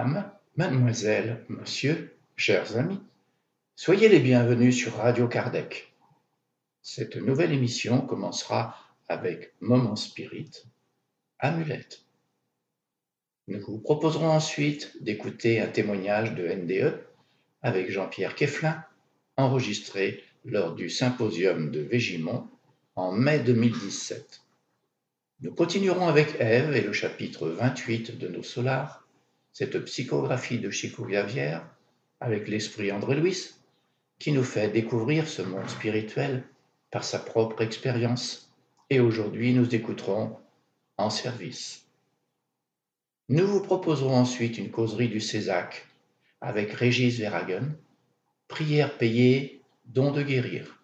Madame, mademoiselle, monsieur, chers amis, soyez les bienvenus sur Radio Kardec. Cette nouvelle émission commencera avec Moment Spirit, Amulette. Nous vous proposerons ensuite d'écouter un témoignage de NDE avec Jean-Pierre Keflin, enregistré lors du symposium de Végimont en mai 2017. Nous continuerons avec Ève et le chapitre 28 de nos solars, cette psychographie de Chico Gavière avec l'esprit André Louis, qui nous fait découvrir ce monde spirituel par sa propre expérience. Et aujourd'hui, nous écouterons En service. Nous vous proposerons ensuite une causerie du Césac avec Régis Verhagen, prière payée, don de guérir.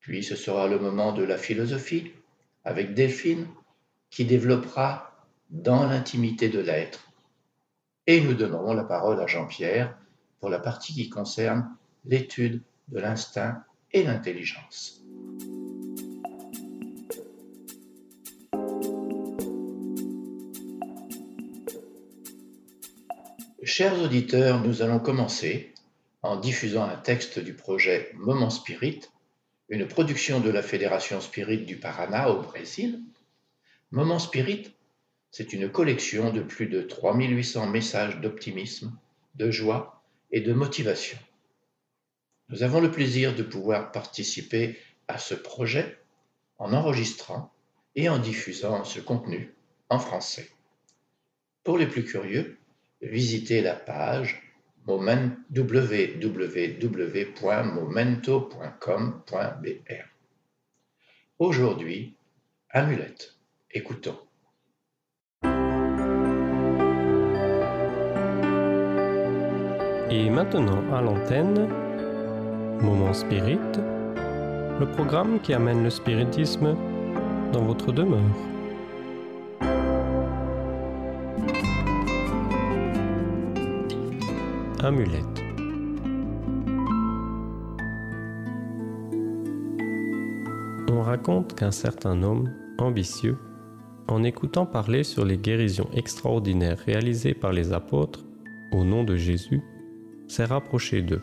Puis ce sera le moment de la philosophie avec Delphine qui développera dans l'intimité de l'être. Et nous donnerons la parole à Jean-Pierre pour la partie qui concerne l'étude de l'instinct et l'intelligence. Chers auditeurs, nous allons commencer en diffusant un texte du projet Moment Spirit, une production de la Fédération Spirit du Paraná au Brésil, Moment Spirit, c'est une collection de plus de 3800 messages d'optimisme, de joie et de motivation. Nous avons le plaisir de pouvoir participer à ce projet en enregistrant et en diffusant ce contenu en français. Pour les plus curieux, visitez la page www.momento.com.br. Aujourd'hui, Amulette. Écoutons. Et maintenant à l'antenne, Moment Spirit, le programme qui amène le spiritisme dans votre demeure. Amulette. On raconte qu'un certain homme, ambitieux, en écoutant parler sur les guérisons extraordinaires réalisées par les apôtres au nom de Jésus, s'est rapproché d'eux.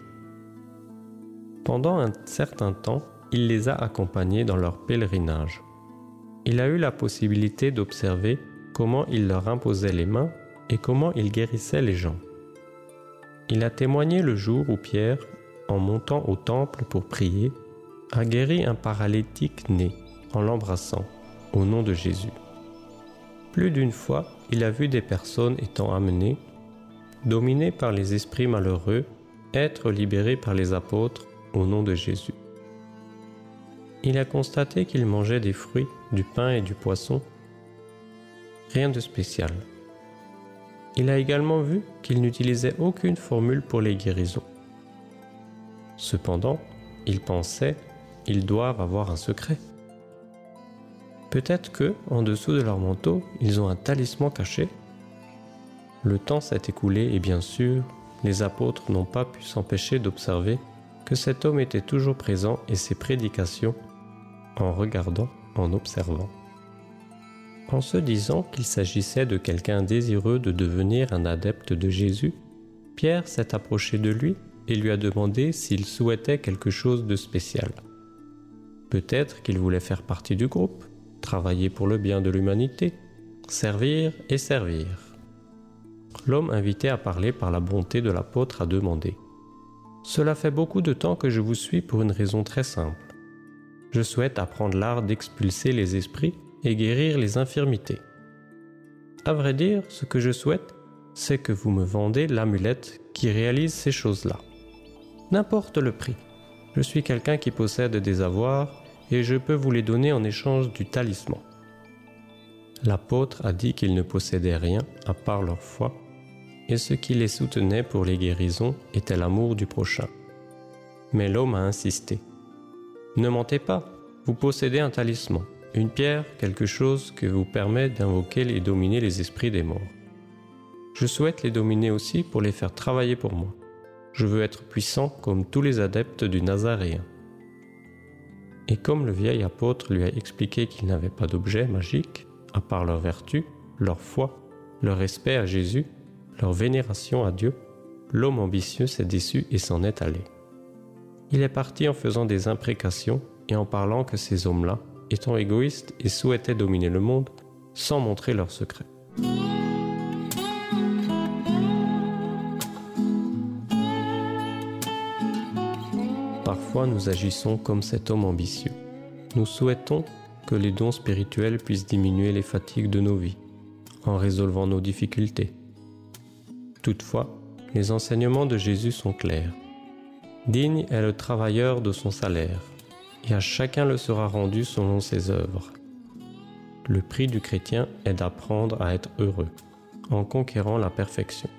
Pendant un certain temps, il les a accompagnés dans leur pèlerinage. Il a eu la possibilité d'observer comment il leur imposait les mains et comment il guérissait les gens. Il a témoigné le jour où Pierre, en montant au temple pour prier, a guéri un paralytique né en l'embrassant au nom de Jésus. Plus d'une fois, il a vu des personnes étant amenées, dominées par les esprits malheureux, être libérées par les apôtres au nom de Jésus. Il a constaté qu'ils mangeaient des fruits, du pain et du poisson. Rien de spécial. Il a également vu qu'ils n'utilisaient aucune formule pour les guérisons. Cependant, il pensait, ils doivent avoir un secret. Peut-être que, en dessous de leur manteau, ils ont un talisman caché. Le temps s'est écoulé et bien sûr, les apôtres n'ont pas pu s'empêcher d'observer que cet homme était toujours présent et ses prédications en regardant, en observant. En se disant qu'il s'agissait de quelqu'un désireux de devenir un adepte de Jésus, Pierre s'est approché de lui et lui a demandé s'il souhaitait quelque chose de spécial. Peut-être qu'il voulait faire partie du groupe, travailler pour le bien de l'humanité, servir et servir. L'homme invité à parler par la bonté de l'apôtre a demandé Cela fait beaucoup de temps que je vous suis pour une raison très simple. Je souhaite apprendre l'art d'expulser les esprits et guérir les infirmités. À vrai dire, ce que je souhaite, c'est que vous me vendez l'amulette qui réalise ces choses-là. N'importe le prix. Je suis quelqu'un qui possède des avoirs et je peux vous les donner en échange du talisman. L'apôtre a dit qu'il ne possédait rien à part leur foi, et ce qui les soutenait pour les guérisons était l'amour du prochain. Mais l'homme a insisté. Ne mentez pas, vous possédez un talisman, une pierre, quelque chose qui vous permet d'invoquer et dominer les esprits des morts. Je souhaite les dominer aussi pour les faire travailler pour moi. Je veux être puissant comme tous les adeptes du Nazaréen. Et comme le vieil apôtre lui a expliqué qu'il n'avait pas d'objet magique, à part leur vertu, leur foi, leur respect à Jésus, leur vénération à Dieu, l'homme ambitieux s'est déçu et s'en est allé. Il est parti en faisant des imprécations et en parlant que ces hommes-là, étant égoïstes et souhaitaient dominer le monde, sans montrer leurs secrets. Parfois nous agissons comme cet homme ambitieux. Nous souhaitons les dons spirituels puissent diminuer les fatigues de nos vies, en résolvant nos difficultés. Toutefois, les enseignements de Jésus sont clairs. Digne est le travailleur de son salaire, et à chacun le sera rendu selon ses œuvres. Le prix du chrétien est d'apprendre à être heureux, en conquérant la perfection.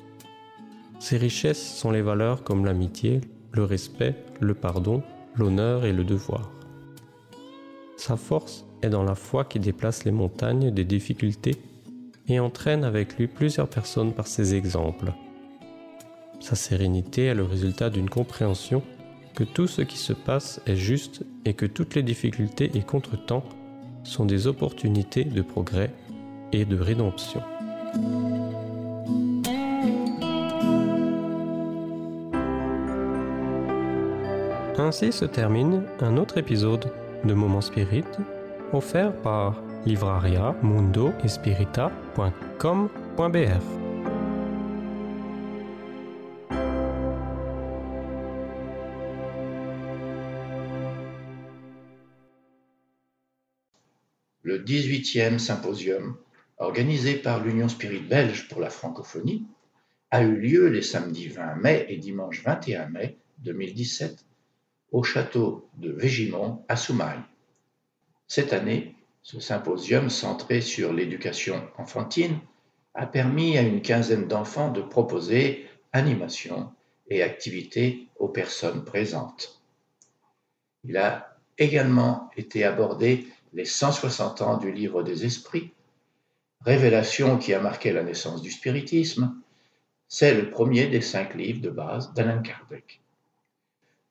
Ses richesses sont les valeurs comme l'amitié, le respect, le pardon, l'honneur et le devoir. Sa force est dans la foi qui déplace les montagnes des difficultés et entraîne avec lui plusieurs personnes par ses exemples. Sa sérénité est le résultat d'une compréhension que tout ce qui se passe est juste et que toutes les difficultés et contretemps sont des opportunités de progrès et de rédemption. Ainsi se termine un autre épisode de Moment Spirit offert par livraria mundo Le 18e symposium, organisé par l'Union Spirit belge pour la francophonie, a eu lieu les samedis 20 mai et dimanche 21 mai 2017 au château de Végimont à Soumaï. Cette année, ce symposium centré sur l'éducation enfantine a permis à une quinzaine d'enfants de proposer animation et activités aux personnes présentes. Il a également été abordé les 160 ans du livre des esprits, révélation qui a marqué la naissance du spiritisme. C'est le premier des cinq livres de base d'Alain Kardec.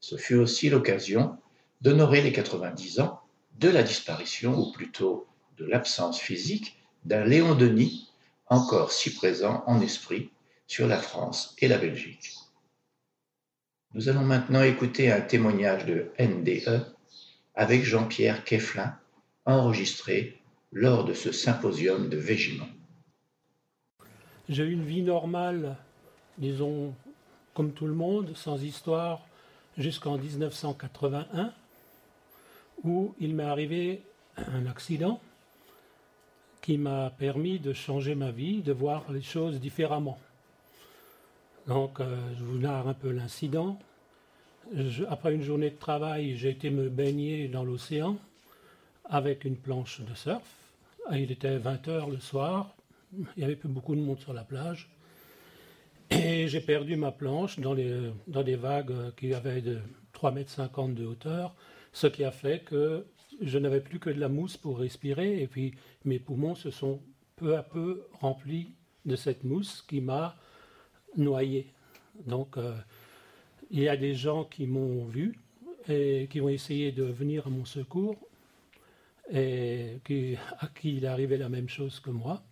Ce fut aussi l'occasion d'honorer les 90 ans de la disparition, ou plutôt de l'absence physique, d'un Léon Denis, encore si présent en esprit sur la France et la Belgique. Nous allons maintenant écouter un témoignage de NDE avec Jean-Pierre Keflin, enregistré lors de ce symposium de Végimont. J'ai eu une vie normale, disons, comme tout le monde, sans histoire, jusqu'en 1981, où il m'est arrivé un accident qui m'a permis de changer ma vie, de voir les choses différemment. Donc, euh, je vous narre un peu l'incident. Après une journée de travail, j'ai été me baigner dans l'océan avec une planche de surf. Il était 20 heures le soir, il n'y avait plus beaucoup de monde sur la plage. Et j'ai perdu ma planche dans, les, dans des vagues qui avaient de 3,50 m de hauteur, ce qui a fait que je n'avais plus que de la mousse pour respirer, et puis mes poumons se sont peu à peu remplis de cette mousse qui m'a noyé. Donc euh, il y a des gens qui m'ont vu et qui ont essayé de venir à mon secours, et à qui il est arrivé la même chose que moi,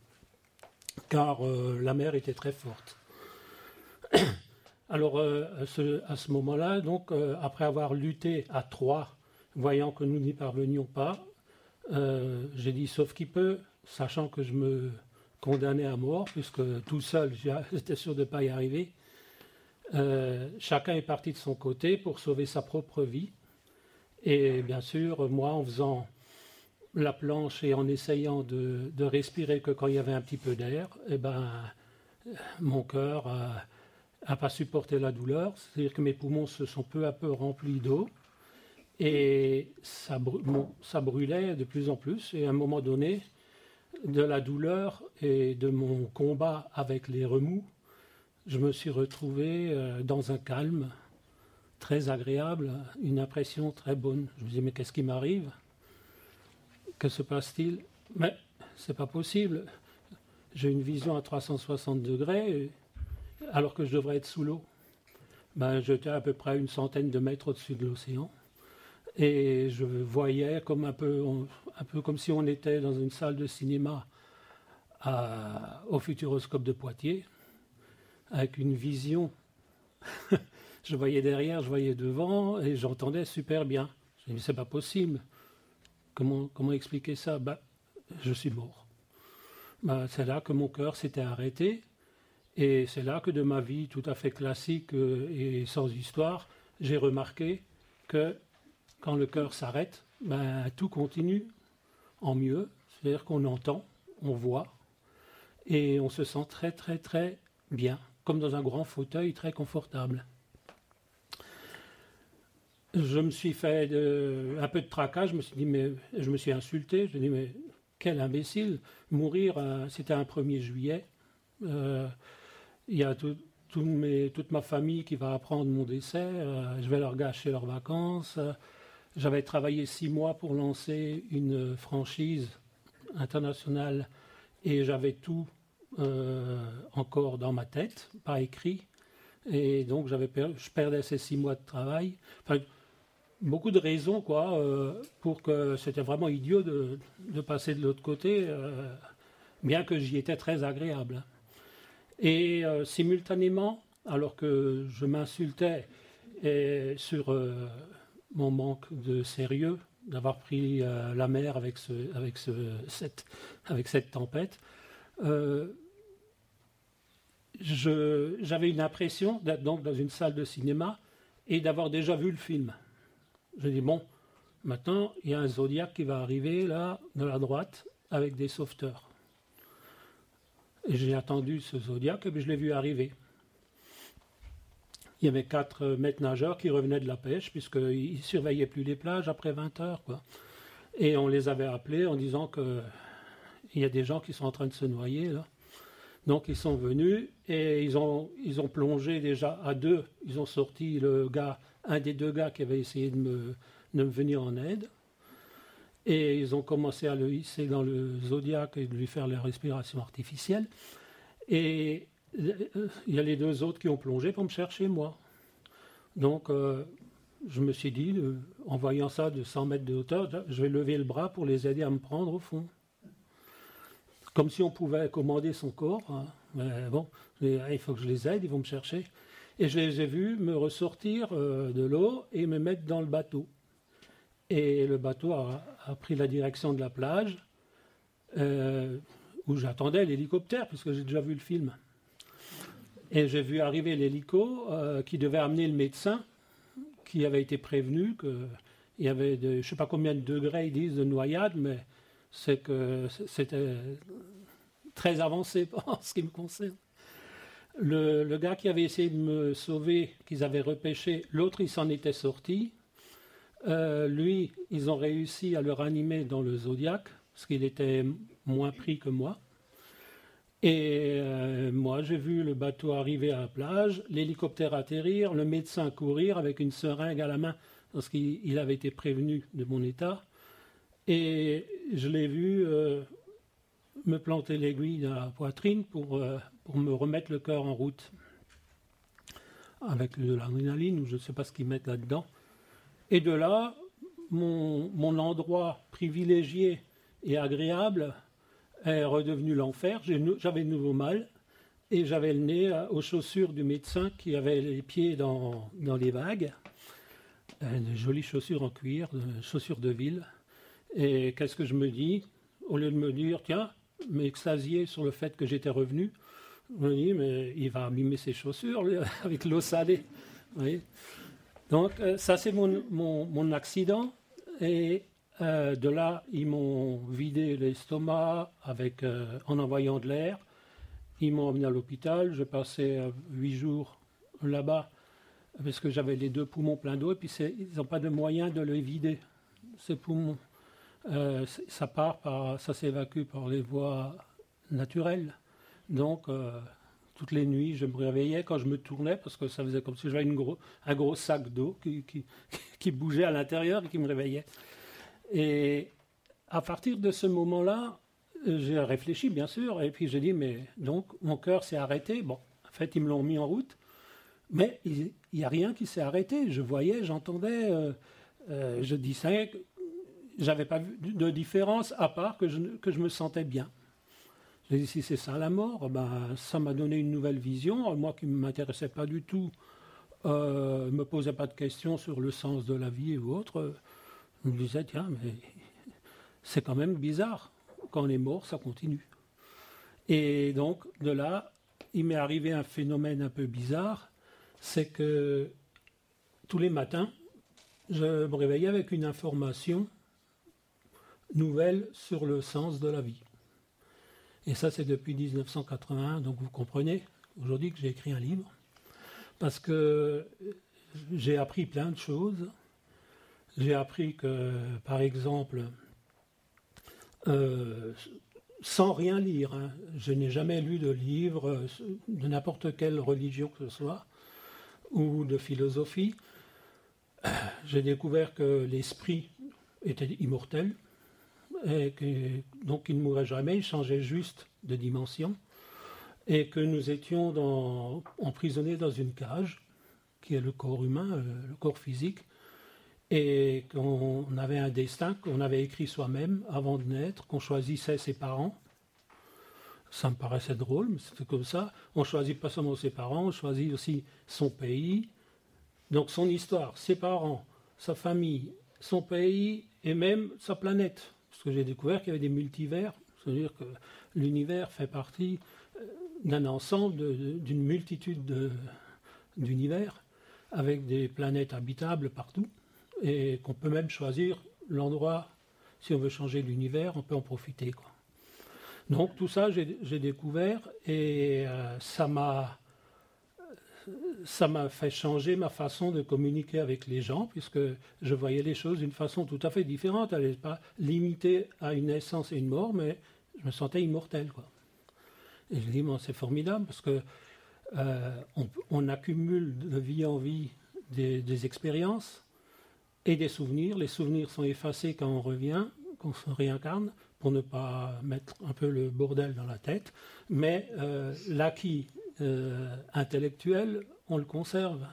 car euh, la mer était très forte. Alors, euh, à ce, moment-là, donc, après avoir lutté à trois, voyant que nous n'y parvenions pas, euh, j'ai dit sauf qui peut, sachant que je me condamnais à mort, puisque tout seul, j'étais sûr de ne pas y arriver. chacun est parti de son côté pour sauver sa propre vie. Et bien sûr, moi, en faisant la planche et en essayant de, respirer que quand il y avait un petit peu d'air, eh ben, mon cœur n'a pas supporté la douleur, c'est-à-dire que mes poumons se sont peu à peu remplis d'eau et ça, brûlait de plus en plus. Et à un moment donné, de la douleur et de mon combat avec les remous, je me suis retrouvé euh, dans un calme très agréable, une impression très bonne. Je me disais, mais qu'est-ce qui m'arrive? Que se passe-t-il? Mais c'est pas possible. J'ai une vision à 360 degrés alors que je devrais être sous l'eau. Ben, j'étais à peu près une centaine de mètres au-dessus de l'océan. Et je voyais comme un peu, un peu comme si on était dans une salle de cinéma au Futuroscope de Poitiers. avec une vision. je voyais derrière, je voyais devant et j'entendais super bien. Je me c'est pas possible. Comment, comment expliquer ça? Bah, Je suis mort. Bah, c'est là que mon cœur s'était arrêté et c'est là que de ma vie tout à fait classique euh, et sans histoire, j'ai remarqué que quand le cœur s'arrête, ben, tout continue en mieux. C'est-à-dire qu'on entend, on voit, et on se sent très très très bien, comme dans un grand fauteuil très confortable. Je me suis fait un peu de tracas, je me suis dit, mais je me suis insulté, je me suis dit, mais quel imbécile, mourir, euh, c'était un 1er juillet. Euh, il y a toute ma famille qui va apprendre mon décès, euh, je vais leur gâcher leurs vacances. J'avais travaillé six mois pour lancer une franchise internationale et j'avais tout euh, encore dans ma tête, pas écrit. Et donc j'avais je perdais ces six mois de travail. Beaucoup de raisons quoi euh, pour que c'était vraiment idiot de, passer de l'autre côté, euh, bien que j'y étais très agréable. Et simultanément, alors que je m'insultais sur mon manque de sérieux, d'avoir pris la mer avec, ce, avec, ce, cette, tempête, j'avais une impression d'être dans une salle de cinéma et d'avoir déjà vu le film. Je dis bon, maintenant il y a un Zodiac qui va arriver là, de la droite, avec des sauveteurs. Et j'ai attendu ce Zodiac et je l'ai vu arriver. Il y avait quatre maîtres nageurs qui revenaient de la pêche, puisqu'ils ne surveillaient plus les plages après 20 heures. Quoi. Et on les avait appelés en disant qu'il y a des gens qui sont en train de se noyer là. Donc ils sont venus et ils ont, ils ont plongé déjà à deux. Ils ont sorti le gars, un des deux gars qui avait essayé de me, de me venir en aide. Et ils ont commencé à le hisser dans le zodiaque et de lui faire la respiration artificielle. Et euh, il y a les deux autres qui ont plongé pour me chercher moi. Donc euh, je me suis dit, euh, en voyant ça de 100 mètres de hauteur, je vais lever le bras pour les aider à me prendre au fond comme si on pouvait commander son corps. Hein. Mais bon, il faut que je les aide, ils vont me chercher. Et je les ai vus me ressortir euh, de l'eau et me mettre dans le bateau. Et le bateau a, pris la direction de la plage où j'attendais l'hélicoptère, puisque j'ai déjà vu le film. Et j'ai vu arriver l'hélico euh, qui devait amener le médecin qui avait été prévenu qu'il y avait je ne sais pas combien de degrés ils disent de noyade, mais c'est que c'était très avancé en ce qui me concerne. Le, gars qui avait essayé de me sauver, qu'ils avaient repêché, l'autre il s'en était sorti. Euh, lui, ils ont réussi à le ranimer dans le Zodiac, parce qu'il était moins pris que moi. Et euh, moi, j'ai vu le bateau arriver à la plage, l'hélicoptère atterrir, le médecin courir avec une seringue à la main, parce qu'il avait été prévenu de mon état. Et je l'ai vu euh, me planter l'aiguille dans la poitrine pour, euh, pour me remettre le cœur en route. Avec de l'adrénaline, ou je ne sais pas ce qu'ils mettent là-dedans. Et de là, mon, mon, endroit privilégié et agréable est redevenu l'enfer. J'avais de nouveau mal et j'avais le nez euh, aux chaussures du médecin qui avait les pieds dans, dans les vagues. De jolies chaussures en cuir, chaussures de ville. Et qu'est-ce que je me dis? Au lieu de me dire, tiens, m'extasier sur le fait que j'étais revenu, je me dis, mais il va abîmer ses chaussures avec l'eau salée. Donc, euh, ça, c'est mon, mon, accident. Et euh, de là, ils m'ont vidé l'estomac avec, euh, en envoyant de l'air. Ils m'ont emmené à l'hôpital. Je passais huit jours là-bas parce que j'avais les deux poumons pleins d'eau. Et puis, ils n'ont pas de moyen de les vider, ces poumons. Euh, ça part par, ça s'évacue par les voies naturelles. Donc, euh, toutes les nuits, je me réveillais quand je me tournais parce que ça faisait comme si j'avais un gros sac d'eau qui, bougeait à l'intérieur et qui me réveillait. Et à partir de ce moment-là, j'ai réfléchi, bien sûr, et puis j'ai dit, mais donc, mon cœur s'est arrêté. Bon, en fait, ils me l'ont mis en route, mais il n'y a rien qui s'est arrêté. Je voyais, j'entendais, euh, je disais j'avais pas vu de différence à part que je, que je me sentais bien. J'ai dit, si c'est ça la mort, ben, ça m'a donné une nouvelle vision. Moi qui ne m'intéressais pas du tout, euh, me posais pas de questions sur le sens de la vie ou autre, je me disais, tiens, mais c'est quand même bizarre. Quand on est mort, ça continue. Et donc, de là, il m'est arrivé un phénomène un peu bizarre, c'est que tous les matins, je me réveillais avec une information nouvelle sur le sens de la vie. Et ça, c'est depuis 1981, donc vous comprenez aujourd'hui que j'ai écrit un livre, parce que j'ai appris plein de choses. J'ai appris que, par exemple, euh, sans rien lire, hein, je n'ai jamais lu de livre de n'importe quelle religion que ce soit, ou de philosophie. J'ai découvert que l'esprit était immortel, et donc il ne mourrait jamais, il changeait juste de dimension, et que nous étions emprisonnés dans une cage, qui est le corps humain, euh, le corps physique, et qu'on avait un destin qu'on avait écrit soi-même avant de naître, qu'on choisissait ses parents. Ça me paraissait drôle, mais c'était comme ça. On choisit pas seulement ses parents, on choisit aussi son pays, donc son histoire, ses parents, sa famille, son pays et même sa planète. Parce que j'ai découvert qu'il y avait des multivers, c'est-à-dire que l'univers fait partie euh, d'un ensemble, d'une multitude d'univers, avec des planètes habitables partout, et qu'on peut même choisir l'endroit, si on veut changer l'univers, on peut en profiter. Donc tout ça, j'ai découvert, et euh, ça m'a fait changer ma façon de communiquer avec les gens, puisque je voyais les choses d'une façon tout à fait différente. Elle n'est pas limitée à une naissance et une mort, mais je me sentais immortel. Et je dis, bon, c'est formidable, parce que euh, on, accumule de vie en vie des, expériences et des souvenirs. Les souvenirs sont effacés quand on revient, quand on se réincarne, pour ne pas mettre un peu le bordel dans la tête. Mais euh, l'acquis euh, intellectuel, on le conserve.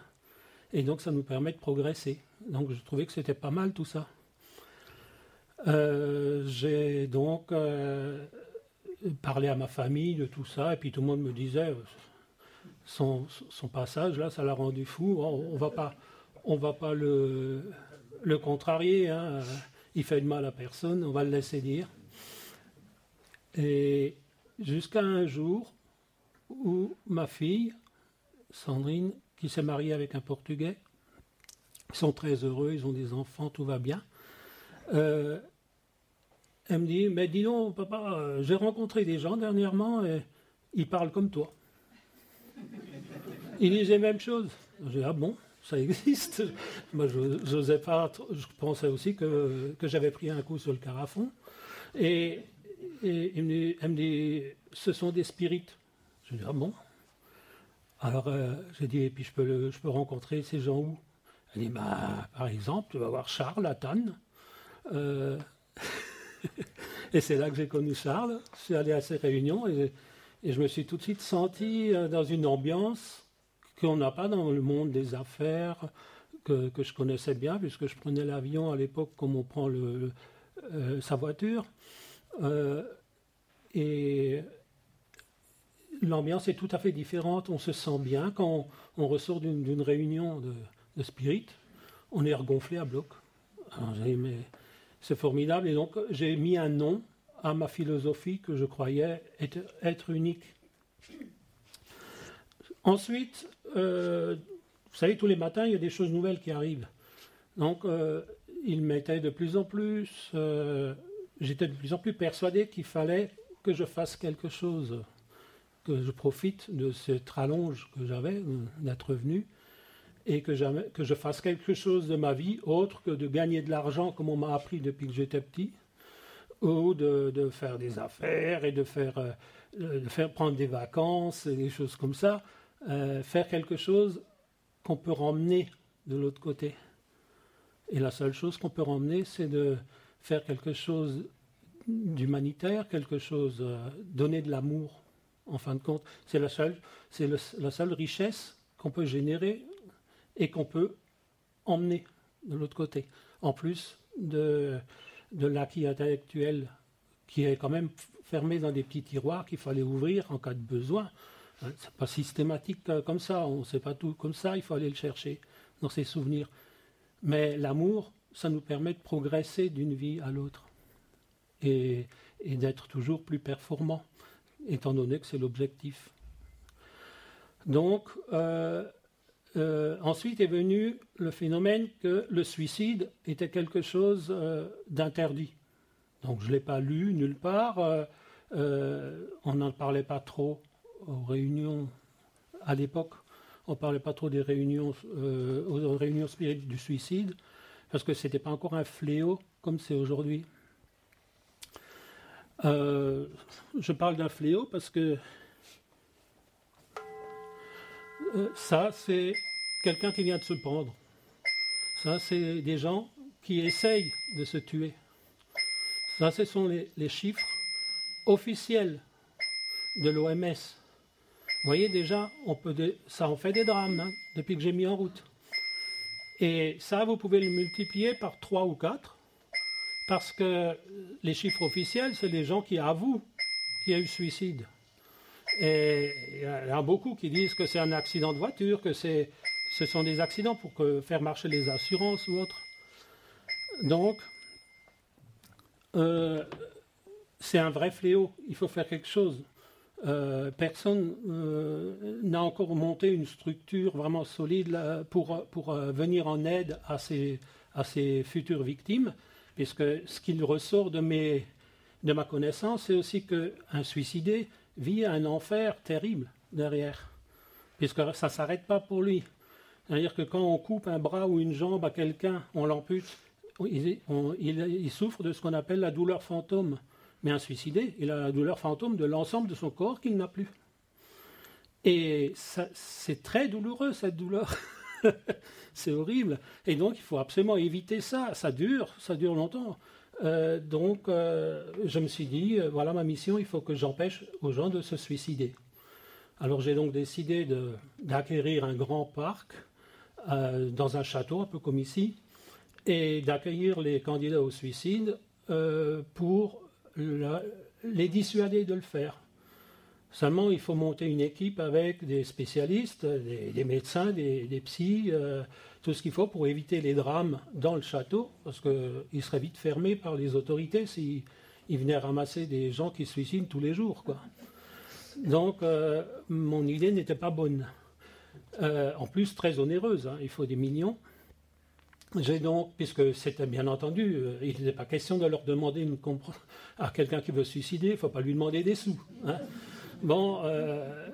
Et donc ça nous permet de progresser. Donc je trouvais que c'était pas mal tout ça. Euh, j'ai donc parlé à ma famille de tout ça, et puis tout le monde me disait son, passage là, ça l'a rendu fou. On, va pas, on va pas le, le contrarier. Hein. Il fait de mal à personne. On va le laisser dire. Et jusqu'à un jour, où ma fille, Sandrine, qui s'est mariée avec un Portugais, ils sont très heureux, ils ont des enfants, tout va bien. Euh, elle me dit, mais dis donc, papa, j'ai rencontré des gens dernièrement et ils parlent comme toi. Ils disent les mêmes choses. J'ai ah bon, ça existe. Moi, je, pas, je pensais aussi que, que j'avais pris un coup sur le carafon. Et, et elle me dit, ce sont des spirites. Je dis, ah bon? Alors, euh, j'ai dit, et puis je peux, je peux rencontrer ces gens où? Elle dit, bah, par exemple, tu vas voir Charles à Tannes. Euh, et c'est là que j'ai connu Charles. Je suis allé à ces réunions et, je me suis tout de suite senti euh, dans une ambiance qu'on n'a pas dans le monde des affaires, que, je connaissais bien, puisque je prenais l'avion à l'époque comme on prend le, sa voiture. et l'ambiance est tout à fait différente. On se sent bien quand on, ressort d'une réunion de, spirit. On est regonflé à bloc. c'est formidable. Et donc, j'ai mis un nom à ma philosophie que je croyais être, unique. Ensuite, euh, vous savez, tous les matins, il y a des choses nouvelles qui arrivent. Donc, euh, il m'était de plus en plus, euh, j'étais de plus en plus persuadé qu'il fallait que je fasse quelque chose que je profite de cette rallonge que j'avais d'être venu et que, que je fasse quelque chose de ma vie autre que de gagner de l'argent comme on m'a appris depuis que j'étais petit ou de, faire des affaires et de faire, de faire prendre des vacances et des choses comme ça, euh, faire quelque chose qu'on peut ramener de l'autre côté. Et la seule chose qu'on peut ramener, c'est de faire quelque chose d'humanitaire, quelque chose, donner de l'amour en fin de compte. C'est la seule, richesse qu'on peut générer et qu'on peut emmener de l'autre côté. En plus de, l'acquis intellectuel qui est quand même fermés dans des petits tiroirs qu'il fallait ouvrir en cas de besoin. Hein, c'est pas systématique euh, comme ça, on ne sait pas tout comme ça, il faut aller le chercher dans ses souvenirs. Mais l'amour, ça nous permet de progresser d'une vie à l'autre et, d'être toujours plus performant, étant donné que c'est l'objectif. Donc, euh, euh, ensuite est venu le phénomène que le suicide était quelque chose d'interdit. Donc je ne l'ai pas lu nulle part, on n'en parlait pas trop aux réunions à l'époque, on parlait pas trop des réunions, euh, aux réunions spirituelles du suicide, parce que ce n'était pas encore un fléau comme c'est aujourd'hui. Euh, je parle d'un fléau parce que euh, ça, c'est quelqu'un qui vient de se prendre. Ça, c'est des gens qui essayent de se tuer. Ça, ce sont les chiffres officiels de l'OMS. Vous voyez déjà, on peut ça en fait des drames hein, depuis que j'ai mis en route. Et ça, vous pouvez le multiplier par 3 ou 4, parce que les chiffres officiels, c'est les gens qui avouent qu'il y a eu suicide. Et il y en a beaucoup qui disent que c'est un accident de voiture, que ce sont des accidents pour faire marcher les assurances ou autres. Donc, euh, c'est un vrai fléau. Il faut faire quelque chose. Euh, personne euh, n'a encore monté une structure vraiment solide pour, pour euh, venir en aide à ces, à ces futures victimes, puisque ce qu'il ressort de, ma connaissance, c'est aussi qu'un suicidé vit un enfer terrible derrière, puisque ça ne s'arrête pas pour lui. C'est-à-dire que quand on coupe un bras ou une jambe à quelqu'un, on l'ampute, il souffre de ce qu'on appelle la douleur fantôme. Mais un suicidé, il a la douleur fantôme de l'ensemble de son corps qu'il n'a plus. Et c'est très douloureux, cette douleur. c'est horrible. Et donc, il faut absolument éviter ça. Ça dure, ça dure longtemps. Euh, donc, euh, je me suis dit, euh, voilà ma mission, il faut que j'empêche aux gens de se suicider. Alors, j'ai donc décidé d'acquérir un grand parc dans un château, un peu comme ici, et d'accueillir les candidats au suicide pour les dissuader de le faire. Seulement, il faut monter une équipe avec des spécialistes, des, médecins, des, psys, euh, tout ce qu'il faut pour éviter les drames dans le château, parce qu'il serait vite fermé par les autorités s'ils venaient ramasser des gens qui se suicident tous les jours. Donc, euh, mon idée n'était pas bonne. Euh, en plus, très onéreuse, hein. il faut des millions. J'ai donc, puisque c'était bien entendu, euh, il n'était pas question de leur demander une à quelqu'un qui veut se suicider, il ne faut pas lui demander des sous. Hein. Bon, euh,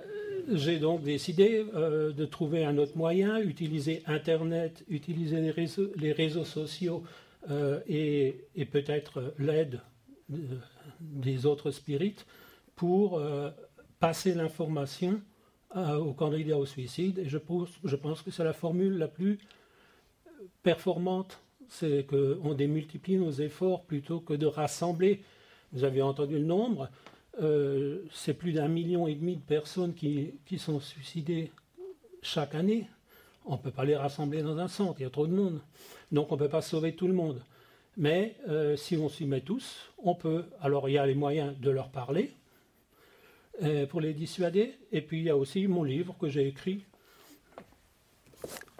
j'ai donc décidé euh, de trouver un autre moyen, utiliser Internet, utiliser les réseaux, sociaux et, et peut-être l'aide des autres spirites pour passer l'information aux candidats au suicide. Et je je pense que c'est la formule la plus performante, c'est qu'on démultiplie nos efforts plutôt que de rassembler. Vous avez entendu le nombre, euh, c'est plus d'un million et demi de personnes qui, sont suicidées chaque année. On ne peut pas les rassembler dans un centre, il y a trop de monde. Donc on ne peut pas sauver tout le monde. Mais euh, si on s'y met tous, on peut. Alors il y a les moyens de leur parler euh, pour les dissuader. Et puis il y a aussi mon livre que j'ai écrit.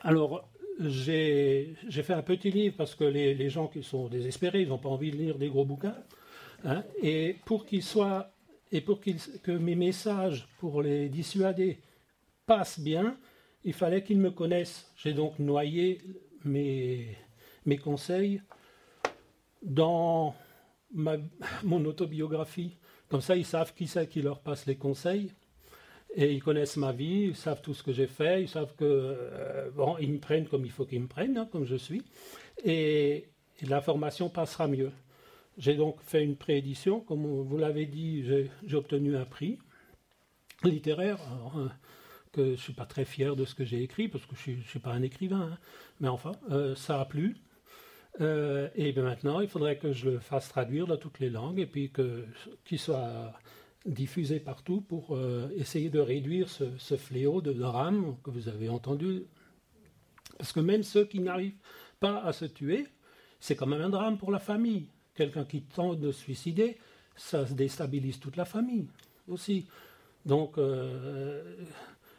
Alors j'ai fait un petit livre parce que les, gens qui sont désespérés, ils n'ont pas envie de lire des gros bouquins. Hein, et pour qu'il soit et pour que mes messages pour les dissuader passent bien, il fallait qu'ils me connaissent. J'ai donc noyé mes, mes conseils dans ma, mon autobiographie. Comme ça, ils savent qui c'est qui leur passe les conseils. Et ils connaissent ma vie, ils savent tout ce que j'ai fait, ils savent que euh, bon, ils me prennent comme il faut qu'ils me prennent, hein, comme je suis, et, l'information passera mieux. J'ai donc fait une préédition, comme vous l'avez dit, j'ai obtenu un prix littéraire, hein, que je ne suis pas très fier de ce que j'ai écrit, parce que je ne suis, pas un écrivain, hein. mais enfin, euh, ça a plu. Euh, et bien maintenant, il faudrait que je le fasse traduire dans toutes les langues, et puis qu'il soit diffusé partout pour euh, essayer de réduire ce, fléau de drame que vous avez entendu. Parce que même ceux qui n'arrivent pas à se tuer, c'est quand même un drame pour la famille. Quelqu'un qui tente de se suicider, ça déstabilise toute la famille aussi. Donc,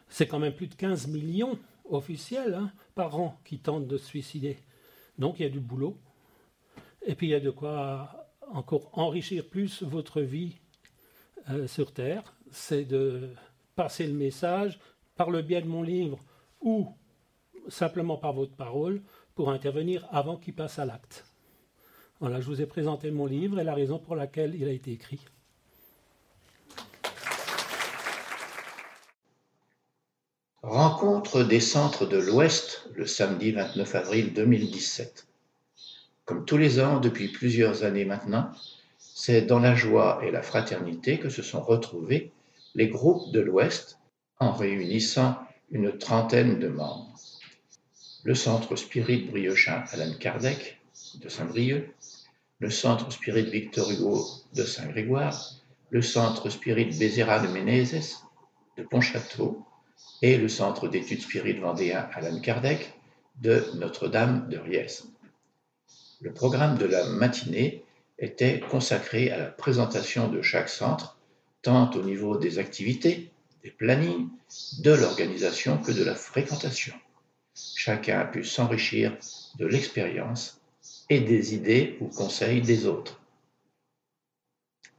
c'est quand même plus de 15 millions officiels hein, par an qui tentent de se suicider. Donc, il y a du boulot. Et puis, il y a de quoi encore enrichir plus votre vie sur Terre. C'est de passer le message par le biais de mon livre ou simplement par votre parole pour intervenir avant qu'il passe à l'acte. Voilà, je vous ai présenté mon livre et la raison pour laquelle il a été écrit. Rencontre des centres de l'Ouest le samedi 29 avril 2017. Comme tous les ans depuis plusieurs années maintenant, c'est dans la joie et la fraternité que se sont retrouvés les groupes de l'Ouest en réunissant une trentaine de membres. Le Centre Spirit Briochin Alain Kardec de Saint-Brieuc, le Centre Spirit Victor Hugo de Saint-Grégoire, le Centre Spirit Bézéra de Ménézès de Pontchâteau et le Centre d'études spirit vendéen Alain Kardec de Notre-Dame de Riez. Le programme de la matinée était consacré à la présentation de chaque centre, tant au niveau des activités, des plannings, de l'organisation que de la fréquentation. Chacun a pu s'enrichir de l'expérience et des idées ou conseils des autres.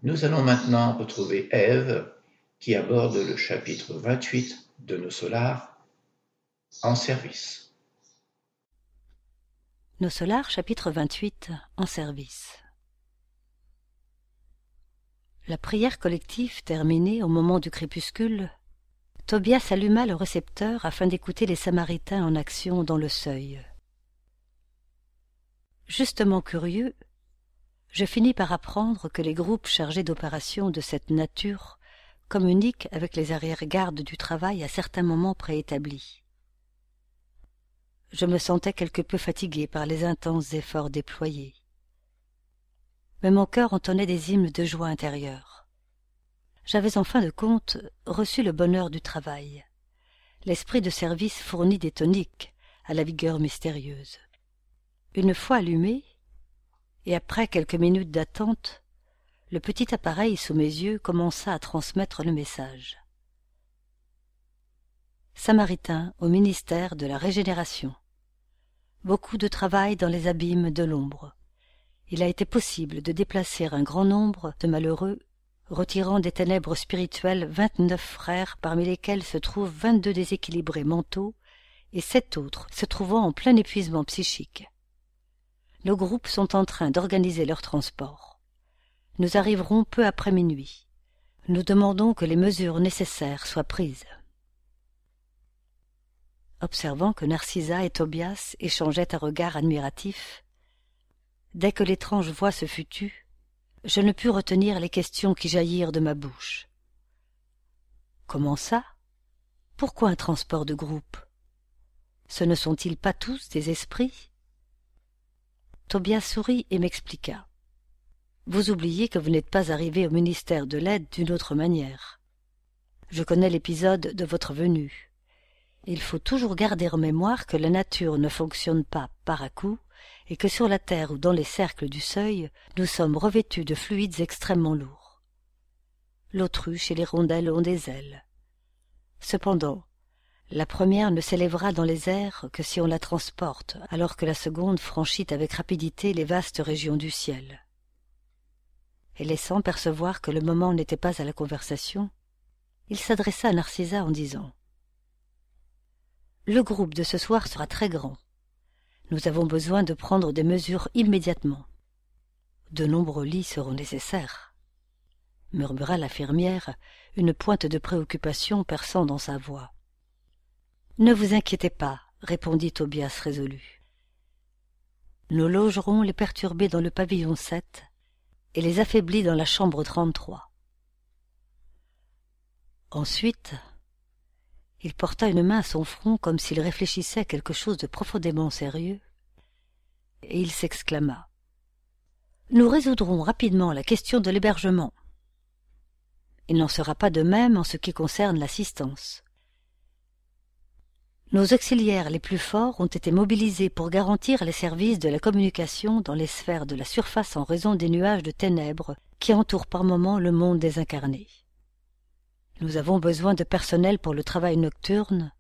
Nous allons maintenant retrouver Ève qui aborde le chapitre 28 de nos solars en service. Nos solars, chapitre 28 en service. La prière collective terminée au moment du crépuscule, Tobias alluma le récepteur afin d'écouter les Samaritains en action dans le seuil. Justement curieux, je finis par apprendre que les groupes chargés d'opérations de cette nature communiquent avec les arrière-gardes du travail à certains moments préétablis. Je me sentais quelque peu fatigué par les intenses efforts déployés mais mon cœur entonnait des hymnes de joie intérieure. J'avais en fin de compte reçu le bonheur du travail. L'esprit de service fournit des toniques à la vigueur mystérieuse. Une fois allumé, et après quelques minutes d'attente, le petit appareil sous mes yeux commença à transmettre le message. Samaritain au ministère de la Régénération. Beaucoup de travail dans les abîmes de l'ombre il a été possible de déplacer un grand nombre de malheureux, retirant des ténèbres spirituelles vingt-neuf frères parmi lesquels se trouvent vingt-deux déséquilibrés mentaux et sept autres se trouvant en plein épuisement psychique. Nos groupes sont en train d'organiser leur transport. Nous arriverons peu après minuit. Nous demandons que les mesures nécessaires soient prises. Observant que Narcissa et Tobias échangeaient un regard admiratif, dès que l'étrange voix se fut tue je ne pus retenir les questions qui jaillirent de ma bouche. Comment ça? Pourquoi un transport de groupe? Ce ne sont-ils pas tous des esprits? Tobias sourit et m'expliqua. Vous oubliez que vous n'êtes pas arrivé au ministère de l'aide d'une autre manière. Je connais l'épisode de votre venue. Il faut toujours garder en mémoire que la nature ne fonctionne pas par à coup et que sur la terre ou dans les cercles du seuil nous sommes revêtus de fluides extrêmement lourds. L'autruche et l'hirondelle ont des ailes. Cependant la première ne s'élèvera dans les airs que si on la transporte alors que la seconde franchit avec rapidité les vastes régions du ciel. Et laissant percevoir que le moment n'était pas à la conversation il s'adressa à narcissa en disant le groupe de ce soir sera très grand nous avons besoin de prendre des mesures immédiatement. De nombreux lits seront nécessaires murmura la fermière une pointe de préoccupation perçant dans sa voix. Ne vous inquiétez pas répondit tobias résolu. Nous logerons les perturbés dans le pavillon sept et les affaiblis dans la chambre trente-trois. Ensuite il porta une main à son front comme s'il réfléchissait quelque chose de profondément sérieux et il s'exclama. Nous résoudrons rapidement la question de l'hébergement. Il n'en sera pas de même en ce qui concerne l'assistance. Nos auxiliaires les plus forts ont été mobilisés pour garantir les services de la communication dans les sphères de la surface en raison des nuages de ténèbres qui entoure par moments le monde des incarnés. Nous avons besoin de personnel pour le travail nocturne,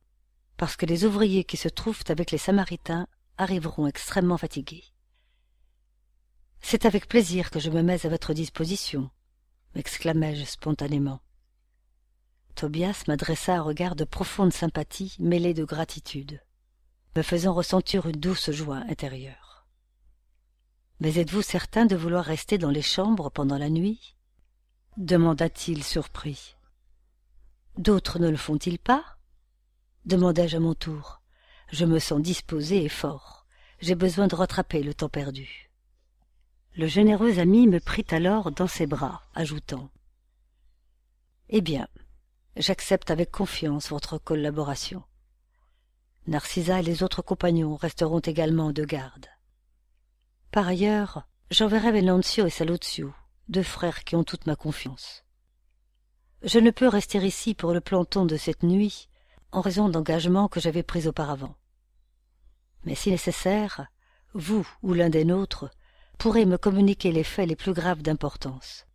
parce que les ouvriers qui se trouvent avec les Samaritains arriveront extrêmement fatigués. C'est avec plaisir que je me mets à votre disposition, m'exclamai-je spontanément. Tobias m'adressa un regard de profonde sympathie mêlé de gratitude, me faisant ressentir une douce joie intérieure. Mais êtes-vous certain de vouloir rester dans les chambres pendant la nuit? demanda-t-il surpris. D'autres ne le font-ils pas? demandai-je à mon tour. Je me sens disposé et fort. J'ai besoin de rattraper le temps perdu. Le généreux ami me prit alors dans ses bras, ajoutant Eh bien, j'accepte avec confiance votre collaboration. Narcissa et les autres compagnons resteront également de garde. Par ailleurs, j'enverrai Venancio et Saluzio, deux frères qui ont toute ma confiance. Je ne peux rester ici pour le planton de cette nuit en raison d'engagements que j'avais pris auparavant. Mais si nécessaire, vous ou l'un des nôtres pourrez me communiquer les faits les plus graves d'importance.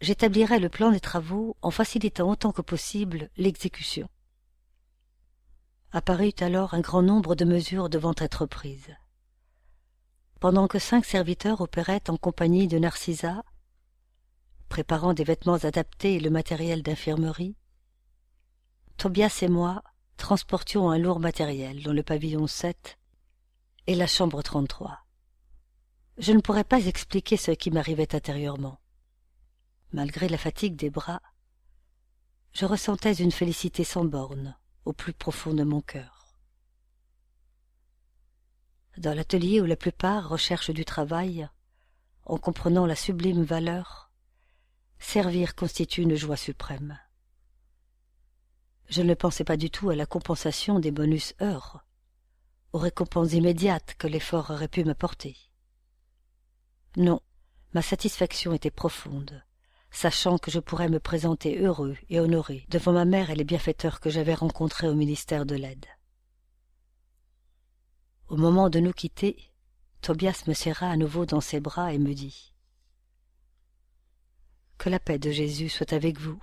J'établirai le plan des travaux en facilitant autant que possible l'exécution. Apparut alors un grand nombre de mesures devant être prises. Pendant que cinq serviteurs opéraient en compagnie de Narcissa, préparant des vêtements adaptés et le matériel d'infirmerie, Tobias et moi transportions un lourd matériel dans le pavillon 7 et la chambre 33. Je ne pourrais pas expliquer ce qui m'arrivait intérieurement. Malgré la fatigue des bras, je ressentais une félicité sans borne au plus profond de mon cœur. Dans l'atelier où la plupart recherchent du travail, en comprenant la sublime valeur, servir constitue une joie suprême. Je ne pensais pas du tout à la compensation des bonus heures, aux récompenses immédiates que l'effort aurait pu m'apporter. Non, ma satisfaction était profonde, sachant que je pourrais me présenter heureux et honoré devant ma mère et les bienfaiteurs que j'avais rencontrés au ministère de l'aide. Au moment de nous quitter, Tobias me serra à nouveau dans ses bras et me dit Que la paix de Jésus soit avec vous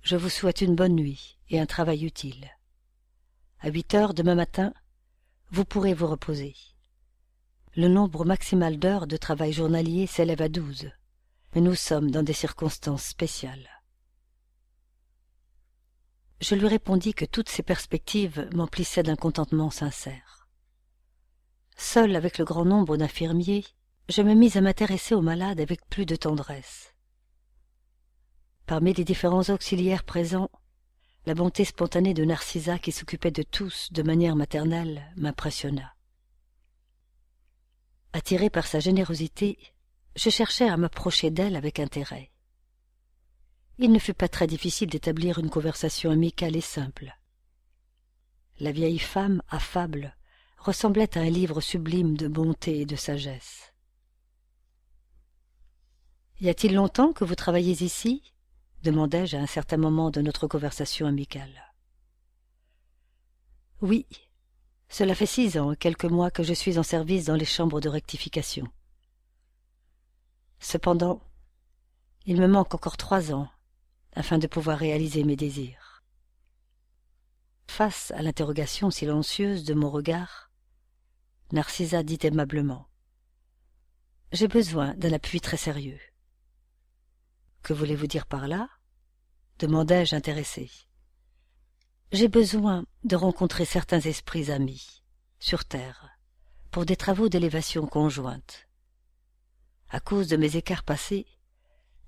je vous souhaite une bonne nuit et un travail utile. À huit heures demain matin, vous pourrez vous reposer. Le nombre maximal d'heures de travail journalier s'élève à douze, mais nous sommes dans des circonstances spéciales. Je lui répondis que toutes ces perspectives m'emplissaient d'un contentement sincère. Seul avec le grand nombre d'infirmiers, je me mis à m'intéresser aux malades avec plus de tendresse. Parmi les différents auxiliaires présents, la bonté spontanée de Narcissa qui s'occupait de tous de manière maternelle m'impressionna. Attiré par sa générosité, je cherchai à m'approcher d'elle avec intérêt. Il ne fut pas très difficile d'établir une conversation amicale et simple. La vieille femme, affable, ressemblait à un livre sublime de bonté et de sagesse. Y a-t-il longtemps que vous travaillez ici? demandai-je à un certain moment de notre conversation amicale. Oui, cela fait six ans et quelques mois que je suis en service dans les chambres de rectification. Cependant, il me manque encore trois ans afin de pouvoir réaliser mes désirs. Face à l'interrogation silencieuse de mon regard, Narcissa dit aimablement J'ai besoin d'un appui très sérieux. Que voulez-vous dire par là? demandai-je intéressé. J'ai besoin de rencontrer certains esprits amis, sur terre, pour des travaux d'élévation conjointe. À cause de mes écarts passés,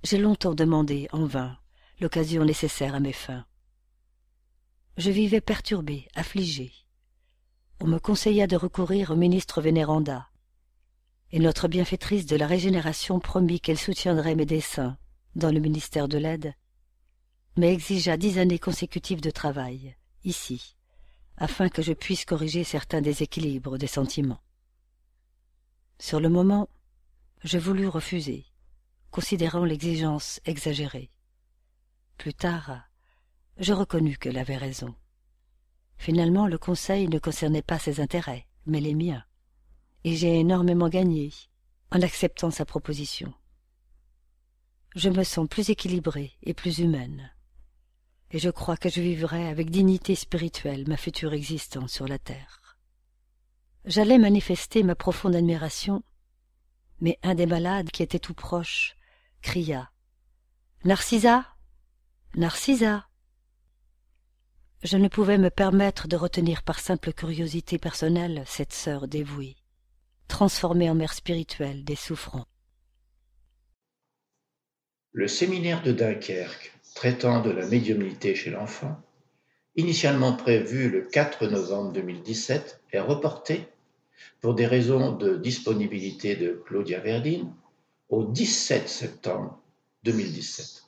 j'ai longtemps demandé, en vain, l'occasion nécessaire à mes fins. Je vivais perturbé, affligé. On me conseilla de recourir au ministre Vénéranda, et notre bienfaitrice de la régénération promit qu'elle soutiendrait mes desseins dans le ministère de l'aide mais exigea dix années consécutives de travail, ici, afin que je puisse corriger certains déséquilibres des sentiments. Sur le moment, je voulus refuser, considérant l'exigence exagérée. Plus tard, je reconnus qu'elle avait raison. Finalement, le conseil ne concernait pas ses intérêts, mais les miens, et j'ai énormément gagné en acceptant sa proposition. Je me sens plus équilibrée et plus humaine. Et je crois que je vivrai avec dignité spirituelle ma future existence sur la terre. J'allais manifester ma profonde admiration, mais un des malades qui était tout proche cria Narcisa Narcisa Je ne pouvais me permettre de retenir par simple curiosité personnelle cette sœur dévouée, transformée en mère spirituelle des souffrants. Le séminaire de Dunkerque traitant de la médiumnité chez l'enfant, initialement prévu le 4 novembre 2017, est reporté pour des raisons de disponibilité de Claudia Verdine au 17 septembre 2017.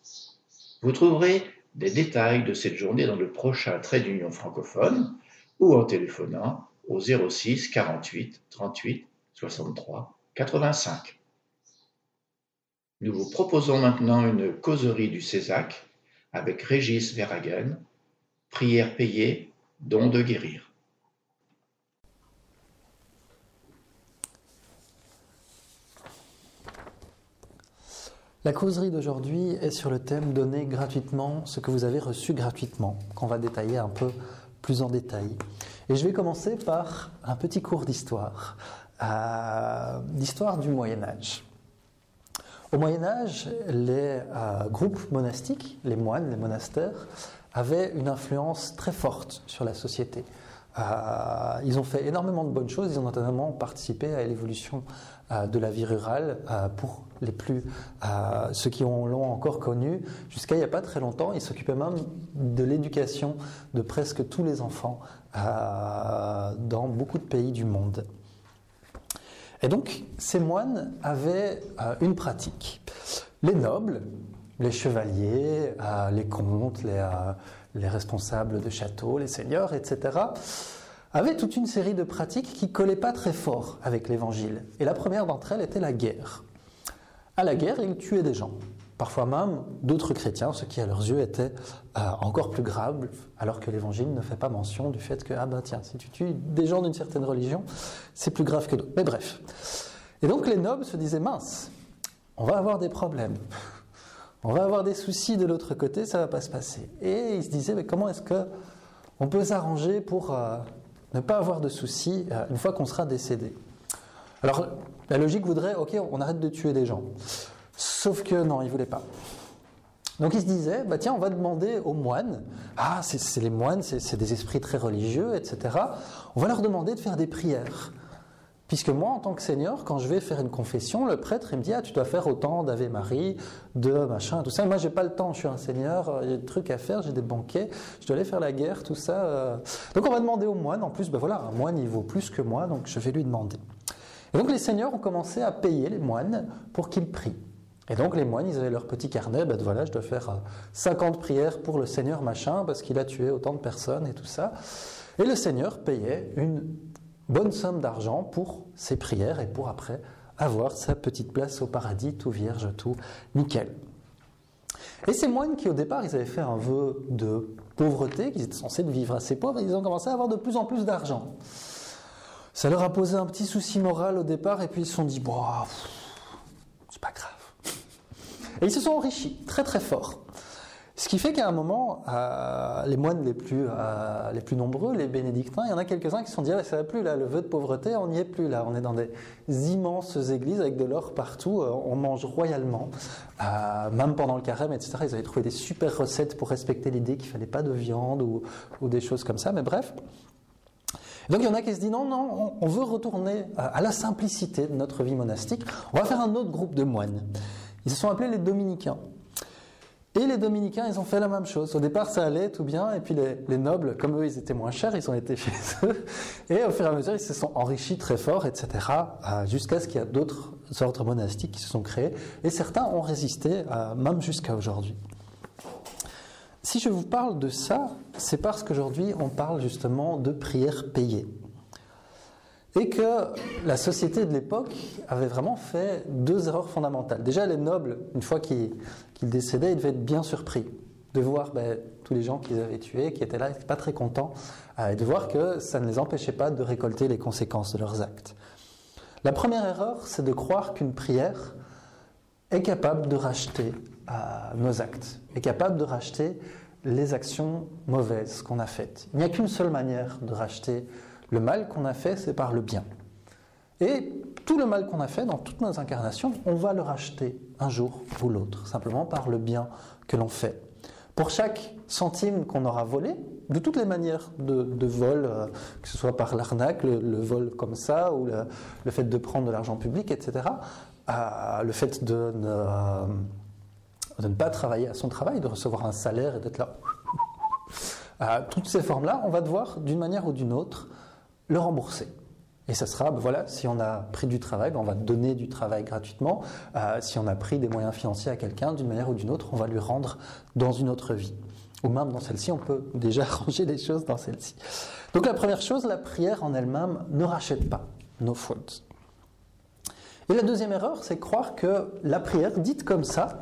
Vous trouverez des détails de cette journée dans le prochain trait d'union francophone ou en téléphonant au 06 48 38 63 85. Nous vous proposons maintenant une causerie du Césac avec Régis Verhagen, prière payée, don de guérir. La causerie d'aujourd'hui est sur le thème Donner gratuitement ce que vous avez reçu gratuitement, qu'on va détailler un peu plus en détail. Et je vais commencer par un petit cours d'histoire, euh, d'histoire du Moyen Âge. Au Moyen Âge, les euh, groupes monastiques, les moines, les monastères, avaient une influence très forte sur la société. Euh, ils ont fait énormément de bonnes choses, ils ont notamment participé à l'évolution euh, de la vie rurale pour les plus, ceux qui l'ont encore connu. Jusqu'à il n'y a pas très longtemps, ils s'occupaient même de l'éducation de presque tous les enfants dans beaucoup de pays du monde. Et donc, ces moines avaient euh, une pratique. Les nobles, les chevaliers, euh, les comtes, les, euh, les, responsables de châteaux, les seigneurs, etc., avaient toute une série de pratiques qui collaient pas très fort avec l'évangile. Et la première d'entre elles était la guerre. À la guerre, ils tuaient des gens parfois même d'autres chrétiens, ce qui à leurs yeux était euh, encore plus grave, alors que l'Évangile ne fait pas mention du fait que, ah ben tiens, si tu tues des gens d'une certaine religion, c'est plus grave que d'autres. Mais bref. Et donc les nobles se disaient, mince, on va avoir des problèmes. On va avoir des soucis de l'autre côté, ça va pas se passer. Et ils se disaient, mais comment est-ce que on peut s'arranger pour euh, ne pas avoir de soucis euh, une fois qu'on sera décédé? Alors, la logique voudrait, ok, on arrête de tuer des gens. Sauf que non, il ne voulait pas. Donc il se disait, bah tiens, on va demander aux moines, ah, c'est les moines, c'est des esprits très religieux, etc. On va leur demander de faire des prières. Puisque moi, en tant que seigneur, quand je vais faire une confession, le prêtre, il me dit, ah, tu dois faire autant d'Ave Marie, de machin, tout ça. Moi, j'ai pas le temps, je suis un seigneur, il y a des trucs à faire, j'ai des banquets, je dois aller faire la guerre, tout ça. Euh. Donc on va demander aux moines, en plus, ben voilà, un moine, il vaut plus que moi, donc je vais lui demander. Et donc les seigneurs ont commencé à payer les moines pour qu'ils prient. Et donc les moines, ils avaient leur petit carnet, ben voilà, je dois faire 50 euh, prières pour le Seigneur machin, parce qu'il a tué autant de personnes et tout ça. Et le Seigneur payait une bonne somme d'argent pour ses prières et pour après avoir sa petite place au paradis, tout vierge, tout nickel. Et ces moines qui au départ, ils avaient fait un vœu de pauvreté, qu'ils étaient censés vivre assez pauvres, ils ont commencé à avoir de plus en plus d'argent. Ça leur a posé un petit souci moral au départ, et puis ils se sont dit, c'est pas grave. Et ils se sont enrichis très très fort. Ce qui fait qu'à un moment, euh, les moines les plus, euh, les plus nombreux, les bénédictins, il y en a quelques-uns qui se sont dit ah, ça va plus là, le vœu de pauvreté, on n'y est plus là. On est dans des immenses églises avec de l'or partout, euh, on mange royalement, même pendant le carême, etc. Ils avaient trouvé des super recettes pour respecter l'idée qu'il fallait pas de viande ou, des choses comme ça, mais bref. Donc il y en a qui se disent non, non, on veut retourner à la simplicité de notre vie monastique, on va faire un autre groupe de moines. Ils se sont appelés les dominicains. Et les dominicains, ils ont fait la même chose. Au départ, ça allait tout bien, et puis les, nobles, comme eux, ils étaient moins chers, ils ont été chez eux. Et au fur et à mesure, ils se sont enrichis très fort, etc., euh, jusqu'à ce qu'il y ait d'autres ordres monastiques qui se sont créés. Et certains ont résisté, euh, même jusqu'à aujourd'hui. Si je vous parle de ça, c'est parce qu'aujourd'hui, on parle justement de prières payées et que la société de l'époque avait vraiment fait deux erreurs fondamentales. Déjà, les nobles, une fois qu'ils décédaient, ils devaient être bien surpris de voir ben, tous les gens qu'ils avaient tués, qui étaient là, pas très contents, euh, et de voir que ça ne les empêchait pas de récolter les conséquences de leurs actes. La première erreur, c'est de croire qu'une prière est capable de racheter nos actes, est capable de racheter les actions mauvaises qu'on a faites. Il n'y a qu'une seule manière de racheter le mal qu'on a fait, c'est par le bien. Et tout le mal qu'on a fait dans toutes nos incarnations, on va le racheter un jour ou l'autre, simplement par le bien que l'on fait. Pour chaque centime qu'on aura volé, de toutes les manières de, vol, euh, que ce soit par l'arnaque, le, vol comme ça, ou le, fait de prendre de l'argent public, etc., euh, le fait de ne, euh, de ne, pas travailler à son travail, de recevoir un salaire et d'être là. toutes ces formes-là, on va devoir, d'une manière ou d'une autre, le rembourser. Et ce sera, ben voilà, si on a pris du travail, ben on va donner du travail gratuitement. si on a pris des moyens financiers à quelqu'un, d'une manière ou d'une autre, on va lui rendre dans une autre vie ou même dans celle-ci, on peut déjà ranger les choses dans celle-ci. Donc la première chose, la prière en elle-même ne rachète pas nos fautes. Et la deuxième erreur, c'est croire que la prière, dite comme ça,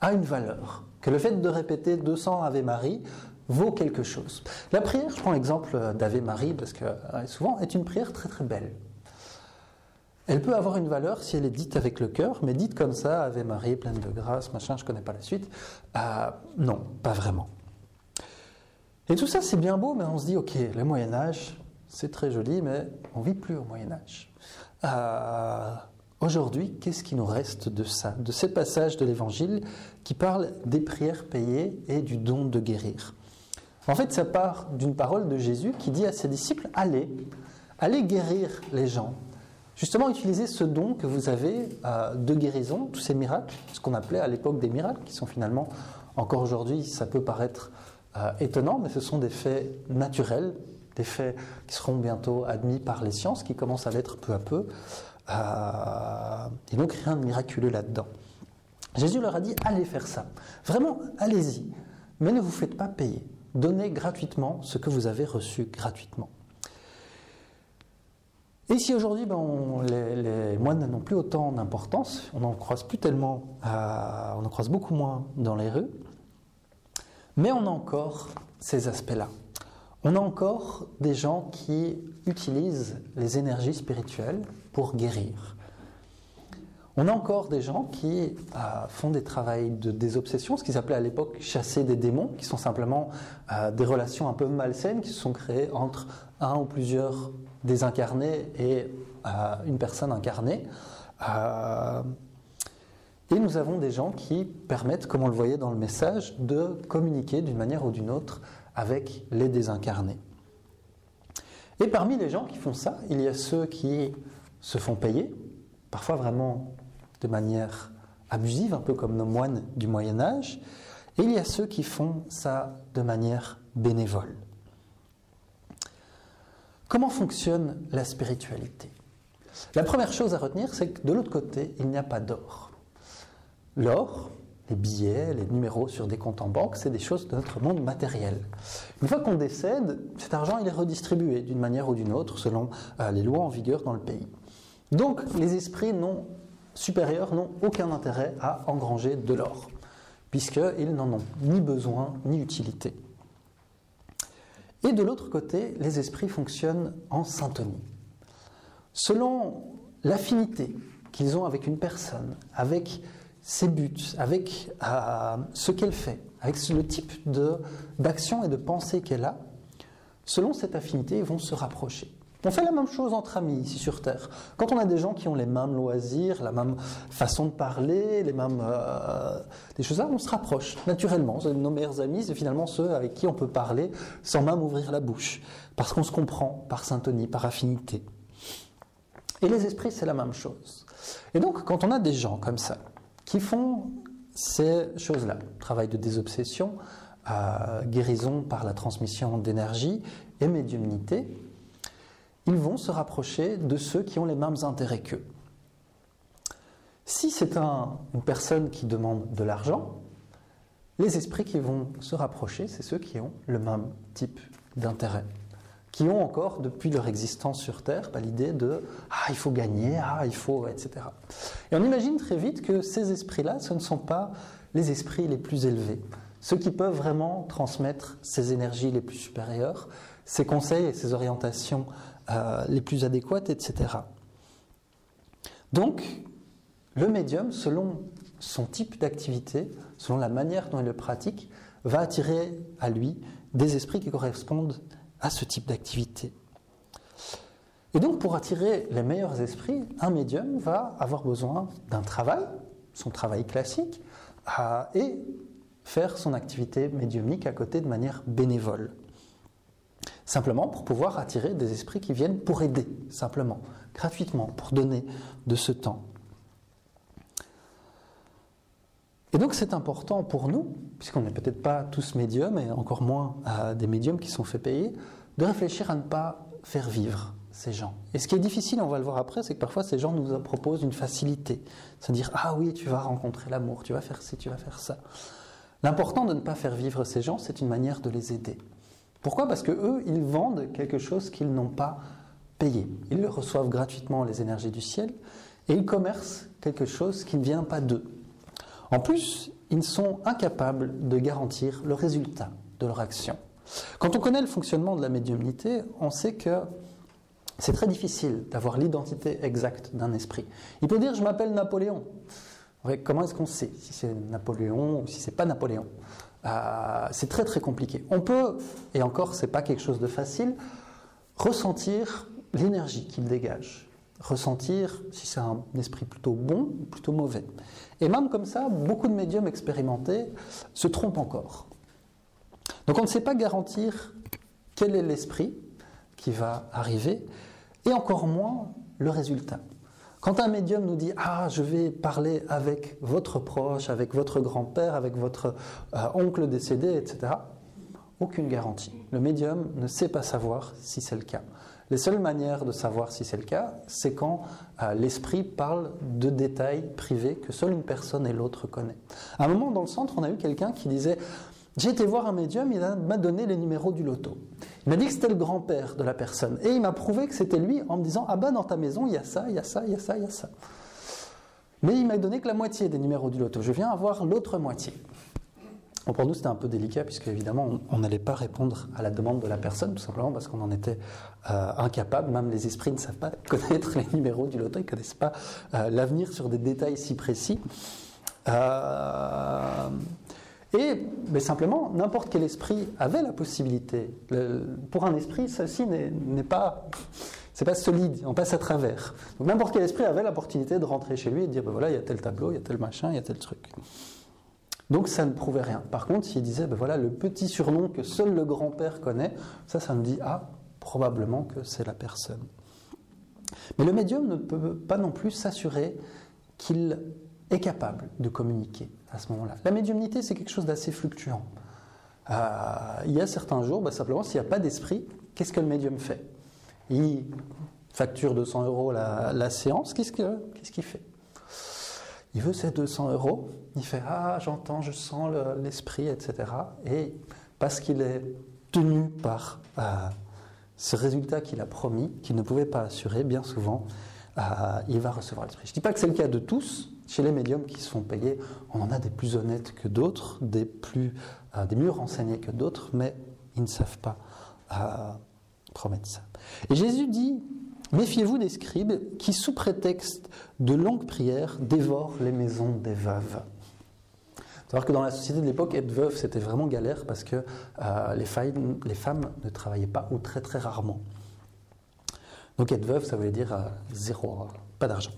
a une valeur, que le fait de répéter 200 Ave Marie vaut quelque chose. La prière, je prends l'exemple d'Ave Marie, parce que euh, souvent, est une prière très très belle. Elle peut avoir une valeur si elle est dite avec le cœur, mais dite comme ça, Ave Marie, pleine de grâce, machin, je ne connais pas la suite. Euh, non, pas vraiment. Et tout ça, c'est bien beau, mais on se dit, ok, le Moyen Âge, c'est très joli, mais on vit plus au Moyen Âge. Euh, aujourd'hui, qu'est-ce qui nous reste de ça, de ces passages de l'Évangile qui parlent des prières payées et du don de guérir? En fait, ça part d'une parole de Jésus qui dit à ses disciples, allez, allez guérir les gens. Justement, utilisez ce don que vous avez euh, de guérison, tous ces miracles, ce qu'on appelait à l'époque des miracles, qui sont finalement, encore aujourd'hui, ça peut paraître euh, étonnant, mais ce sont des faits naturels, des faits qui seront bientôt admis par les sciences, qui commencent à l'être peu à peu. Euh, et donc rien de miraculeux là-dedans. Jésus leur a dit, allez faire ça. Vraiment, allez-y. Mais ne vous faites pas payer. Donnez gratuitement ce que vous avez reçu gratuitement. Et si aujourd'hui, ben, les, moines n'ont plus autant d'importance, on en croise plus tellement, euh, on en croise beaucoup moins dans les rues, mais on a encore ces aspects-là. On a encore des gens qui utilisent les énergies spirituelles pour guérir. On a encore des gens qui euh, font des travaux de désobsession, ce qu'ils appelaient à l'époque chasser des démons, qui sont simplement euh, des relations un peu malsaines qui se sont créées entre un ou plusieurs désincarnés et euh, une personne incarnée. Et nous avons des gens qui permettent, comme on le voyait dans le message, de communiquer d'une manière ou d'une autre avec les désincarnés. Et parmi les gens qui font ça, il y a ceux qui se font payer, parfois vraiment de manière abusive, un peu comme nos moines du Moyen Âge, et il y a ceux qui font ça de manière bénévole. Comment fonctionne la spiritualité? La première chose à retenir, c'est que de l'autre côté, il n'y a pas d'or. L'or, les billets, les numéros sur des comptes en banque, c'est des choses de notre monde matériel. Une fois qu'on décède, cet argent il est redistribué d'une manière ou d'une autre selon euh, les lois en vigueur dans le pays. Donc les esprits non supérieurs n'ont aucun intérêt à engranger de l'or, puisqu'ils n'en ont ni besoin ni utilité. Et de l'autre côté, les esprits fonctionnent en syntonie. Selon l'affinité qu'ils ont avec une personne, avec ses buts, avec euh, ce qu'elle fait, avec le type d'action et de pensée qu'elle a, selon cette affinité, ils vont se rapprocher. On fait la même chose entre amis ici sur Terre. Quand on a des gens qui ont les mêmes loisirs, la même façon de parler, les mêmes euh, des choses là, on se rapproche naturellement. Nos meilleurs amis, c'est finalement ceux avec qui on peut parler sans même ouvrir la bouche, parce qu'on se comprend par syntonie, par affinité. Et les esprits, c'est la même chose. Et donc, quand on a des gens comme ça, qui font ces choses-là. Travail de désobsession, euh, guérison par la transmission d'énergie et médiumnité. Ils vont se rapprocher de ceux qui ont les mêmes intérêts qu'eux. Si c'est une personne qui demande de l'argent, les esprits qui vont se rapprocher, c'est ceux qui ont le même type d'intérêt qui ont encore, depuis leur existence sur Terre, bah, l'idée de ah, il faut gagner, ah, il faut, etc. Et on imagine très vite que ces esprits-là, ce ne sont pas les esprits les plus élevés, ceux qui peuvent vraiment transmettre ces énergies les plus supérieures, ces conseils et ces orientations euh, les plus adéquates, etc. Donc, le médium, selon son type d'activité, selon la manière dont il le pratique, va attirer à lui des esprits qui correspondent à ce type d'activité. Et donc pour attirer les meilleurs esprits, un médium va avoir besoin d'un travail, son travail classique, et faire son activité médiumnique à côté de manière bénévole. Simplement pour pouvoir attirer des esprits qui viennent pour aider, simplement, gratuitement, pour donner de ce temps. Et donc c'est important pour nous, puisqu'on n'est peut-être pas tous médiums, et encore moins des médiums qui sont faits payer, de réfléchir à ne pas faire vivre ces gens. Et ce qui est difficile, on va le voir après, c'est que parfois ces gens nous proposent une facilité. C'est-à-dire, ah oui, tu vas rencontrer l'amour, tu vas faire ci, tu vas faire ça. L'important de ne pas faire vivre ces gens, c'est une manière de les aider. Pourquoi? Parce que eux, ils vendent quelque chose qu'ils n'ont pas payé. Ils reçoivent gratuitement les énergies du ciel et ils commercent quelque chose qui ne vient pas d'eux. En plus, ils sont incapables de garantir le résultat de leur action. Quand on connaît le fonctionnement de la médiumnité, on sait que c'est très difficile d'avoir l'identité exacte d'un esprit. Il peut dire je m'appelle Napoléon. comment est-ce qu'on sait si c'est Napoléon ou si c'est pas Napoléon? Euh, C'est très très compliqué. On peut, et encore c'est pas quelque chose de facile, ressentir l'énergie qu'il dégage ressentir si c'est un esprit plutôt bon ou plutôt mauvais. Et même comme ça, beaucoup de médiums expérimentés se trompent encore. Donc on ne sait pas garantir quel est l'esprit qui va arriver, et encore moins le résultat. Quand un médium nous dit Ah, je vais parler avec votre proche, avec votre grand-père, avec votre euh, oncle décédé, etc., aucune garantie. Le médium ne sait pas savoir si c'est le cas. Les seules manières de savoir si c'est le cas, c'est quand euh, l'esprit parle de détails privés que seule une personne et l'autre connaît. À un moment dans le centre, on a eu quelqu'un qui disait j'ai été voir un médium, il m'a donné les numéros du loto. Il m'a dit que c'était le grand-père de la personne. Et il m'a prouvé que c'était lui en me disant Ah ben dans ta maison, il y a ça, il y a ça, il y a ça, il y a ça. Mais il m'a donné que la moitié des numéros du loto. Je viens avoir l'autre moitié pour nous, c'était un peu délicat, puisque évidemment, on n'allait pas répondre à la demande de la personne, tout simplement parce qu'on en était euh, incapable. Même les esprits ne savent pas connaître les numéros du loto, ils ne connaissent pas euh, l'avenir sur des détails si précis. Euh, et mais simplement, n'importe quel esprit avait la possibilité. pour un esprit, ceci n'est pas solide, on passe à travers. Donc n'importe quel esprit avait l'opportunité de rentrer chez lui et de dire ben voilà, il y a tel tableau, il y a tel machin, il y a tel truc. Donc ça ne prouvait rien. Par contre, s'il disait, ben voilà, le petit surnom que seul le grand-père connaît, ça, ça me dit, ah, probablement que c'est la personne. Mais le médium ne peut pas non plus s'assurer qu'il est capable de communiquer à ce moment-là. La médiumnité, c'est quelque chose d'assez fluctuant. Euh, il y a certains jours, ben, simplement, s'il n'y a pas d'esprit, qu'est-ce que le médium fait? Il facture 200 euros la, la séance, qu'est-ce qu'il fait? Il veut ses 200 euros, il fait Ah, j'entends, je sens l'esprit, etc. Et parce qu'il est tenu par euh, ce résultat qu'il a promis, qu'il ne pouvait pas assurer, bien souvent, euh, il va recevoir l'esprit. Je ne dis pas que c'est le cas de tous. Chez les médiums qui se font payer, on en a des plus honnêtes que d'autres, des, plus, euh, des mieux renseignés que d'autres, mais ils ne savent pas promettre ça. Et Jésus dit Méfiez-vous des scribes qui, sous prétexte de longues prières, dévorent les maisons des veuves. savoir que dans la société de l'époque, être veuve, c'était vraiment galère parce que euh, les, femmes, ne travaillaient pas ou très très rarement. Donc être veuve, ça voulait dire euh, zéro, pas d'argent.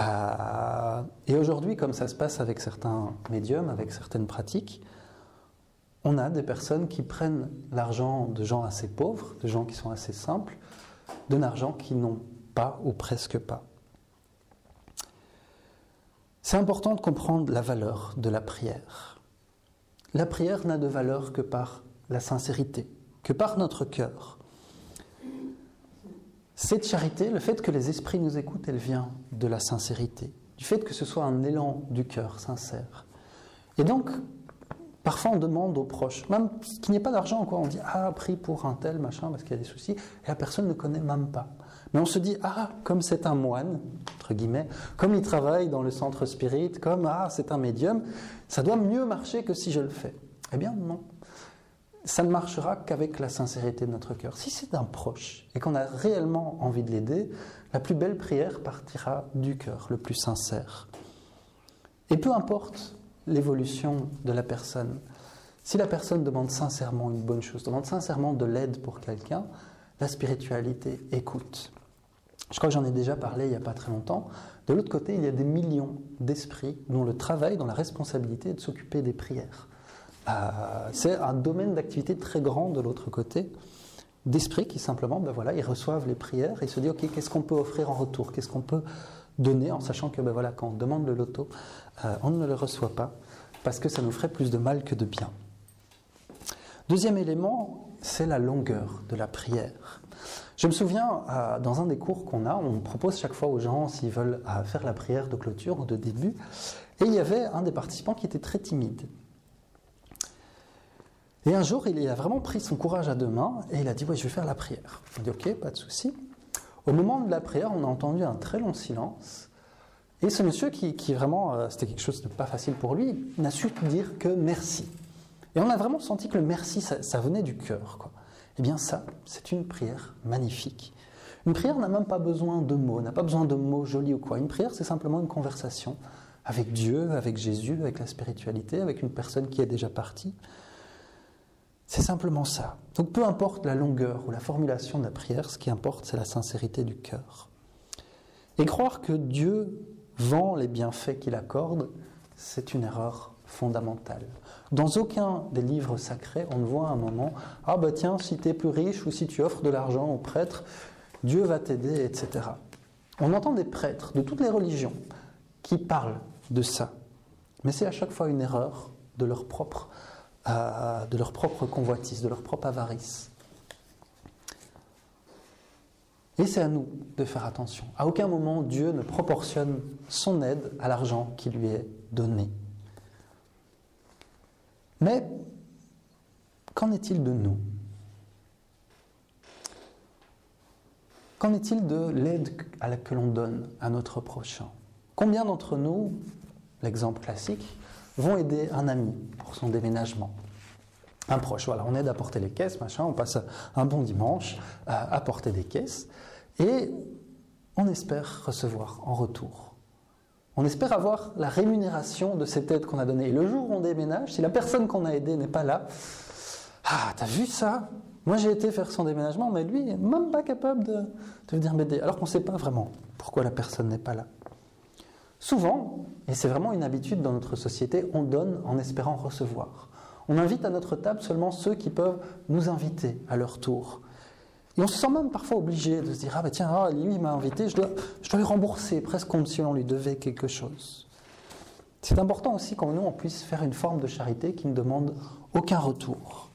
Euh, et aujourd'hui, comme ça se passe avec certains médiums, avec certaines pratiques, on a des personnes qui prennent l'argent de gens assez pauvres, de gens qui sont assez simples, d'un argent qu'ils n'ont pas ou presque pas. C'est important de comprendre la valeur de la prière. La prière n'a de valeur que par la sincérité, que par notre cœur. Cette charité, le fait que les esprits nous écoutent, elle vient de la sincérité, du fait que ce soit un élan du cœur sincère. Et donc, Parfois, on demande aux proches, même qu'il n'y ait pas d'argent, quoi. On dit Ah, prie pour un tel, machin, parce qu'il y a des soucis, et la personne ne connaît même pas. Mais on se dit Ah, comme c'est un moine, entre guillemets, comme il travaille dans le centre spirit, comme Ah, c'est un médium, ça doit mieux marcher que si je le fais. Eh bien, non. Ça ne marchera qu'avec la sincérité de notre cœur. Si c'est un proche et qu'on a réellement envie de l'aider, la plus belle prière partira du cœur, le plus sincère. Et peu importe l'évolution de la personne, si la personne demande sincèrement une bonne chose, demande sincèrement de l'aide pour quelqu'un, la spiritualité écoute. Je crois que j'en ai déjà parlé il n'y a pas très longtemps. De l'autre côté, il y a des millions d'esprits dont le travail, dont la responsabilité est de s'occuper des prières. Euh, c'est un domaine d'activité très grand de l'autre côté, d'esprits qui simplement, ben voilà, ils reçoivent les prières et se disent, ok, qu'est-ce qu'on peut offrir en retour? Qu'est-ce qu'on peut donner en sachant que ben voilà, quand on demande le loto, euh, on ne le reçoit pas parce que ça nous ferait plus de mal que de bien. Deuxième élément, c'est la longueur de la prière. Je me souviens, euh, dans un des cours qu'on a, on propose chaque fois aux gens s'ils veulent faire la prière de clôture ou de début, et il y avait un des participants qui était très timide. Et un jour, il a vraiment pris son courage à deux mains et il a dit Oui, je vais faire la prière. On dit Ok, pas de souci. Au moment de la prière, on a entendu un très long silence. Et ce monsieur, qui, vraiment, euh, c'était quelque chose de pas facile pour lui, n'a su dire que merci. Et on a vraiment senti que le merci, ça, ça venait du cœur. Quoi. Eh bien ça, c'est une prière magnifique. Une prière n'a même pas besoin de mots, n'a pas besoin de mots jolis ou quoi. Une prière, c'est simplement une conversation avec Dieu, avec Jésus, avec la spiritualité, avec une personne qui est déjà partie. C'est simplement ça. Donc peu importe la longueur ou la formulation de la prière, ce qui importe, c'est la sincérité du cœur. Et croire que Dieu vend les bienfaits qu'il accorde, c'est une erreur fondamentale. Dans aucun des livres sacrés, on ne voit un moment Ah bah tiens, si tu es plus riche ou si tu offres de l'argent aux prêtres, Dieu va t'aider, etc. On entend des prêtres de toutes les religions qui parlent de ça. Mais c'est à chaque fois une erreur de leur propre, de leur propre convoitise, de leur propre avarice. Et c'est à nous de faire attention. À aucun moment Dieu ne proportionne son aide à l'argent qui lui est donné. Mais qu'en est-il de nous? Qu'en est-il de l'aide que l'on donne à notre prochain? Combien d'entre nous, l'exemple classique, vont aider un ami pour son déménagement un proche, voilà, on aide à porter les caisses, machin, on passe un bon dimanche à porter des caisses, et on espère recevoir en retour on espère avoir la rémunération de cette aide qu'on a donnée. Et le jour où on déménage, si la personne qu'on a aidée n'est pas là, ah, t'as vu ça? Moi j'ai été faire son déménagement, mais lui n'est même pas capable de, de venir m'aider. Alors qu'on ne sait pas vraiment pourquoi la personne n'est pas là. Souvent, et c'est vraiment une habitude dans notre société, on donne en espérant recevoir. On invite à notre table seulement ceux qui peuvent nous inviter à leur tour. Et on se sent même parfois obligé de se dire Ah, ben tiens, ah, lui, il m'a invité, je dois, je dois lui rembourser, presque comme si on lui devait quelque chose. C'est important aussi qu'en nous, on puisse faire une forme de charité qui ne demande aucun retour.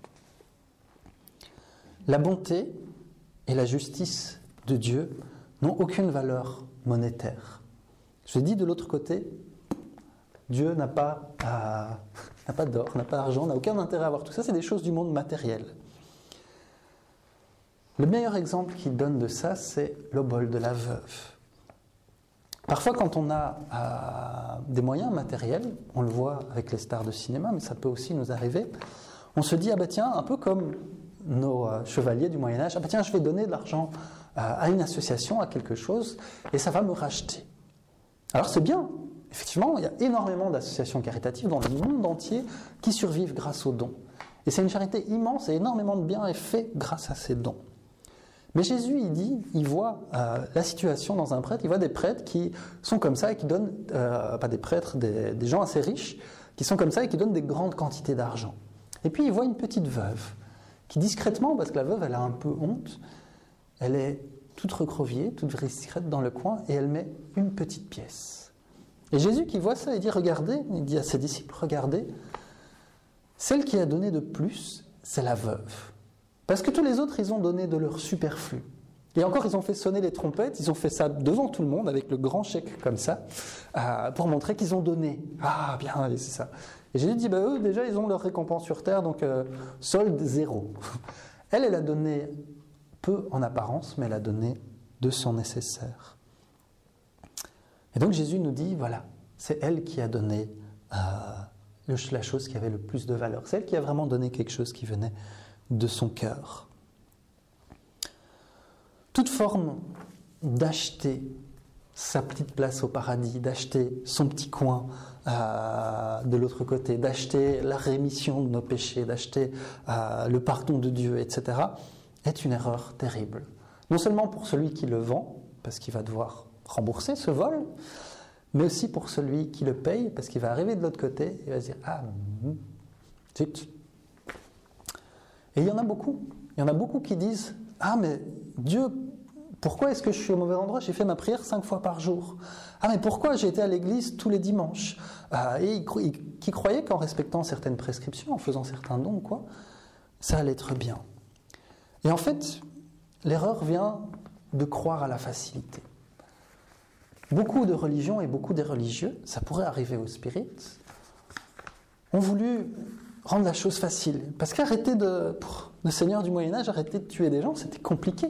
La bonté et la justice de Dieu n'ont aucune valeur monétaire. Je dis de l'autre côté, Dieu n'a pas, euh, pas d'or, n'a pas d'argent, n'a aucun intérêt à avoir tout ça, c'est des choses du monde matériel. Le meilleur exemple qu'il donne de ça, c'est l'obol de la veuve. Parfois, quand on a euh, des moyens matériels, on le voit avec les stars de cinéma, mais ça peut aussi nous arriver, on se dit, ah bah tiens, un peu comme nos euh, chevaliers du Moyen Âge, ah bah tiens, je vais donner de l'argent à une association, à quelque chose, et ça va me racheter. Alors c'est bien, effectivement, il y a énormément d'associations caritatives dans le monde entier qui survivent grâce aux dons. Et c'est une charité immense et énormément de bien est fait grâce à ces dons. Mais Jésus, il dit, il voit euh, la situation dans un prêtre, il voit des prêtres qui sont comme ça et qui donnent, euh, pas des prêtres, des, des, gens assez riches, qui sont comme ça et qui donnent des grandes quantités d'argent. Et puis il voit une petite veuve, qui discrètement, parce que la veuve, elle a un peu honte, elle est toute recroviée, toute discrète dans le coin, et elle met une petite pièce. Et Jésus qui voit ça, il dit, regardez, il dit à ses disciples, regardez, celle qui a donné de plus, c'est la veuve. Parce que tous les autres, ils ont donné de leur superflu. Et encore, ils ont fait sonner les trompettes, ils ont fait ça devant tout le monde avec le grand chèque comme ça, euh, pour montrer qu'ils ont donné. Ah, bien, allez, c'est ça. Et Jésus dit, bah, eux, déjà, ils ont leur récompense sur terre, donc euh, solde zéro. Elle, elle a donné peu en apparence, mais elle a donné de son nécessaire. Et donc Jésus nous dit, voilà, c'est elle qui a donné euh, la chose qui avait le plus de valeur. C'est elle qui a vraiment donné quelque chose qui venait de son cœur. Toute forme d'acheter sa petite place au paradis, d'acheter son petit coin euh, de l'autre côté, d'acheter la rémission de nos péchés, d'acheter euh, le pardon de Dieu, etc., est une erreur terrible. Non seulement pour celui qui le vend, parce qu'il va devoir rembourser ce vol, mais aussi pour celui qui le paye, parce qu'il va arriver de l'autre côté et va se dire Ah, hmm, zut. Et il y en a beaucoup. Il y en a beaucoup qui disent Ah, mais Dieu, pourquoi est-ce que je suis au mauvais endroit? J'ai fait ma prière cinq fois par jour. Ah, mais pourquoi j'ai été à l'église tous les dimanches? Ah, Et qui croyaient qu'en respectant certaines prescriptions, en faisant certains dons, quoi, ça allait être bien. Et en fait, l'erreur vient de croire à la facilité. Beaucoup de religions et beaucoup des religieux, ça pourrait arriver aux spirites, ont voulu rendre la chose facile. Parce qu'arrêter de. le seigneur du Moyen-Âge, arrêter de tuer des gens, c'était compliqué.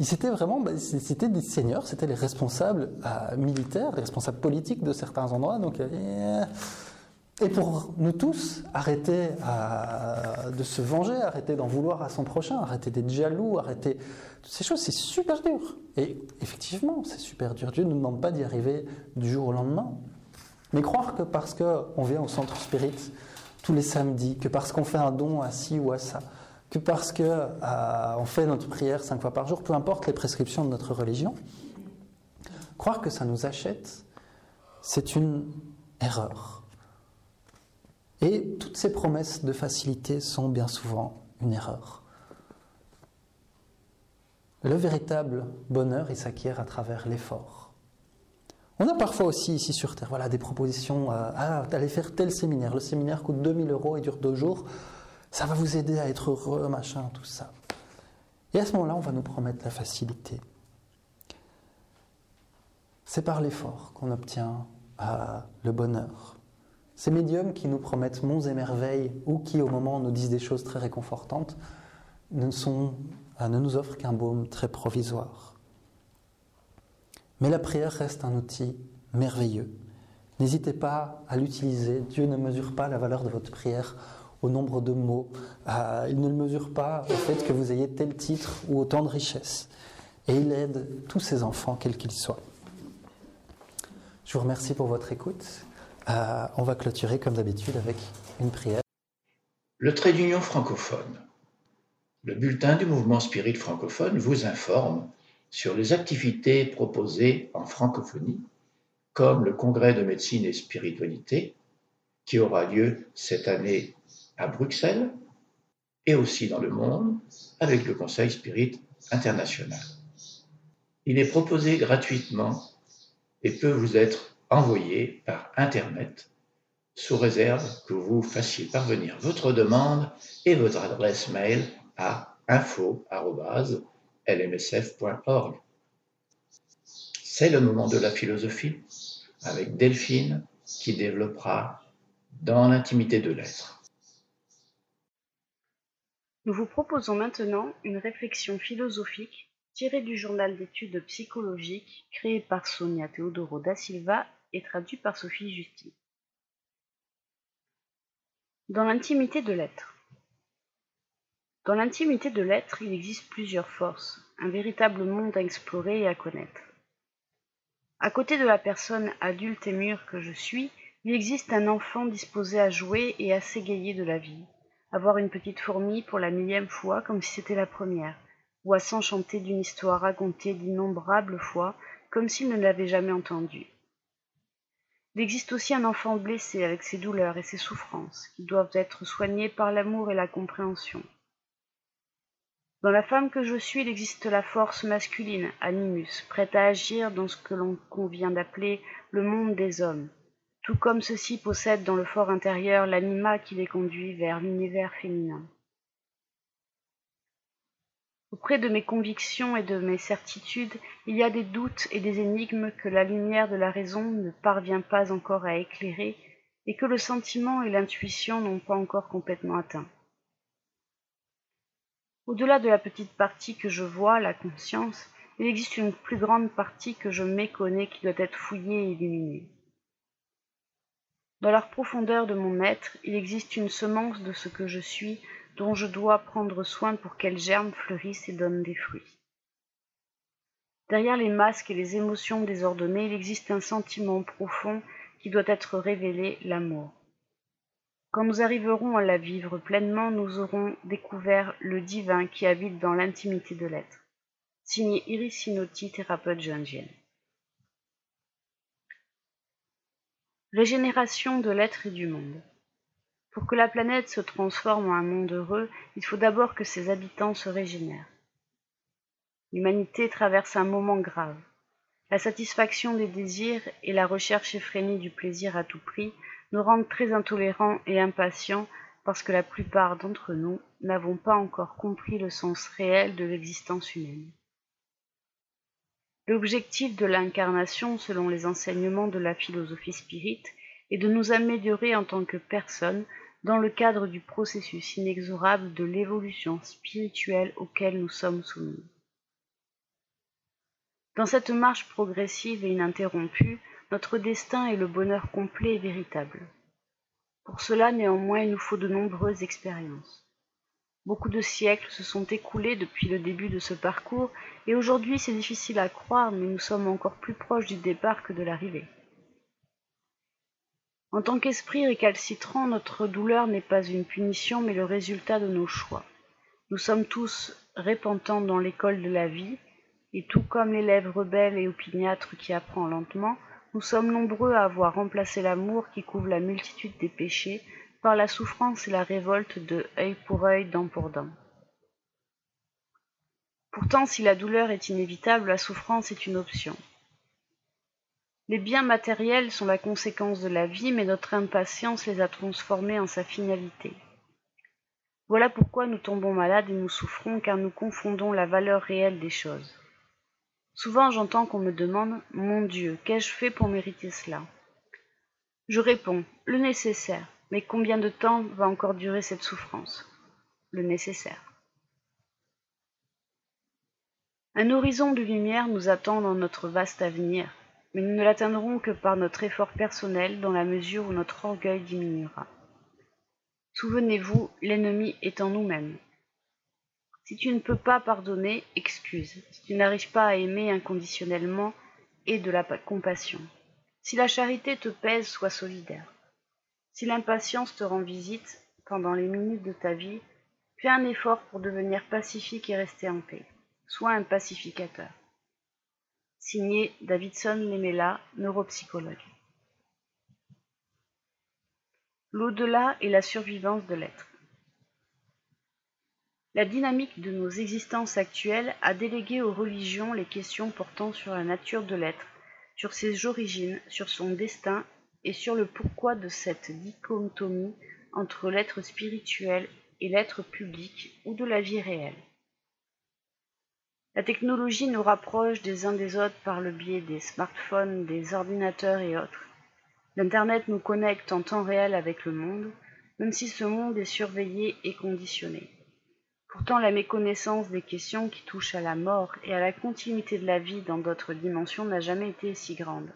Ils étaient vraiment. Bah, c'était des seigneurs, c'était les responsables euh, militaires, les responsables politiques de certains endroits. Donc. Euh, et pour nous tous, arrêter euh, de se venger, arrêter d'en vouloir à son prochain, arrêter d'être jaloux, arrêter toutes ces choses, c'est super dur. Et effectivement, c'est super dur. Dieu ne nous demande pas d'y arriver du jour au lendemain. Mais croire que parce qu'on vient au centre spirit tous les samedis, que parce qu'on fait un don à ci ou à ça, que parce qu'on euh, fait notre prière cinq fois par jour, peu importe les prescriptions de notre religion, croire que ça nous achète, c'est une erreur. Et toutes ces promesses de facilité sont bien souvent une erreur. Le véritable bonheur, il s'acquiert à travers l'effort. On a parfois aussi ici sur Terre voilà, des propositions euh, ah, d'aller faire tel séminaire. Le séminaire coûte 2000 euros et dure deux jours. Ça va vous aider à être heureux, machin, tout ça. Et à ce moment-là, on va nous promettre la facilité. C'est par l'effort qu'on obtient euh, le bonheur. Ces médiums qui nous promettent monts et merveilles ou qui au moment nous disent des choses très réconfortantes euh, ne nous offrent qu'un baume très provisoire. Mais la prière reste un outil merveilleux. N'hésitez pas à l'utiliser. Dieu ne mesure pas la valeur de votre prière au nombre de mots. Euh, il ne le mesure pas au fait que vous ayez tel titre ou autant de richesse. Et il aide tous ses enfants, quels qu'ils soient. Je vous remercie pour votre écoute. Euh, on va clôturer comme d'habitude avec une prière. Le trait d'union francophone. Le bulletin du mouvement spirit francophone vous informe sur les activités proposées en francophonie, comme le congrès de médecine et spiritualité, qui aura lieu cette année à Bruxelles et aussi dans le monde avec le Conseil Spirit International. Il est proposé gratuitement et peut vous être envoyé par Internet, sous réserve que vous fassiez parvenir votre demande et votre adresse mail à info.lmsf.org. C'est le moment de la philosophie avec Delphine qui développera dans l'intimité de l'être. Nous vous proposons maintenant une réflexion philosophique tirée du journal d'études psychologiques créé par Sonia Teodoro da Silva traduit par Sophie Justi. Dans l'intimité de l'être. Dans l'intimité de l'être, il existe plusieurs forces, un véritable monde à explorer et à connaître. À côté de la personne adulte et mûre que je suis, il existe un enfant disposé à jouer et à s'égayer de la vie, à voir une petite fourmi pour la millième fois comme si c'était la première, ou à s'enchanter d'une histoire racontée d'innombrables fois comme s'il ne l'avait jamais entendue. Il existe aussi un enfant blessé avec ses douleurs et ses souffrances, qui doivent être soignées par l'amour et la compréhension. Dans la femme que je suis, il existe la force masculine, animus, prête à agir dans ce que l'on convient d'appeler le monde des hommes, tout comme ceux-ci possèdent dans le fort intérieur l'anima qui les conduit vers l'univers féminin. Auprès de mes convictions et de mes certitudes, il y a des doutes et des énigmes que la lumière de la raison ne parvient pas encore à éclairer et que le sentiment et l'intuition n'ont pas encore complètement atteint. Au-delà de la petite partie que je vois, la conscience, il existe une plus grande partie que je méconnais qui doit être fouillée et illuminée. Dans la profondeur de mon être, il existe une semence de ce que je suis dont je dois prendre soin pour qu'elle germe, fleurisse et donne des fruits. Derrière les masques et les émotions désordonnées, il existe un sentiment profond qui doit être révélé, l'amour. Quand nous arriverons à la vivre pleinement, nous aurons découvert le divin qui habite dans l'intimité de l'être. Signé Iris Sinotti, thérapeute jungienne. Régénération de l'être et du monde. Pour que la planète se transforme en un monde heureux, il faut d'abord que ses habitants se régénèrent. L'humanité traverse un moment grave. La satisfaction des désirs et la recherche effrénée du plaisir à tout prix nous rendent très intolérants et impatients parce que la plupart d'entre nous n'avons pas encore compris le sens réel de l'existence humaine. L'objectif de l'incarnation, selon les enseignements de la philosophie spirite, est de nous améliorer en tant que personnes dans le cadre du processus inexorable de l'évolution spirituelle auquel nous sommes soumis. Dans cette marche progressive et ininterrompue, notre destin est le bonheur complet et véritable. Pour cela, néanmoins, il nous faut de nombreuses expériences. Beaucoup de siècles se sont écoulés depuis le début de ce parcours, et aujourd'hui c'est difficile à croire, mais nous sommes encore plus proches du départ que de l'arrivée. En tant qu'esprit récalcitrant, notre douleur n'est pas une punition, mais le résultat de nos choix. Nous sommes tous répentants dans l'école de la vie, et tout comme l'élève rebelle et opiniâtre qui apprend lentement, nous sommes nombreux à avoir remplacé l'amour qui couvre la multitude des péchés par la souffrance et la révolte de œil pour œil, dent pour dent. Pourtant, si la douleur est inévitable, la souffrance est une option. Les biens matériels sont la conséquence de la vie, mais notre impatience les a transformés en sa finalité. Voilà pourquoi nous tombons malades et nous souffrons, car nous confondons la valeur réelle des choses. Souvent j'entends qu'on me demande Mon Dieu, qu'ai-je fait pour mériter cela? Je réponds Le nécessaire. Mais combien de temps va encore durer cette souffrance? Le nécessaire. Un horizon de lumière nous attend dans notre vaste avenir, mais nous ne l'atteindrons que par notre effort personnel dans la mesure où notre orgueil diminuera. Souvenez-vous, l'ennemi est en nous-mêmes. Si tu ne peux pas pardonner, excuse. Si tu n'arrives pas à aimer inconditionnellement, aie de la compassion. Si la charité te pèse, sois solidaire. Si l'impatience te rend visite pendant les minutes de ta vie, fais un effort pour devenir pacifique et rester en paix. Sois un pacificateur. Signé Davidson Lemela, neuropsychologue. L'au-delà et la survivance de l'être. La dynamique de nos existences actuelles a délégué aux religions les questions portant sur la nature de l'être, sur ses origines, sur son destin et sur le pourquoi de cette dichotomie entre l'être spirituel et l'être public ou de la vie réelle. La technologie nous rapproche des uns des autres par le biais des smartphones, des ordinateurs et autres. L'Internet nous connecte en temps réel avec le monde, même si ce monde est surveillé et conditionné. Pourtant, la méconnaissance des questions qui touchent à la mort et à la continuité de la vie dans d'autres dimensions n'a jamais été si grande.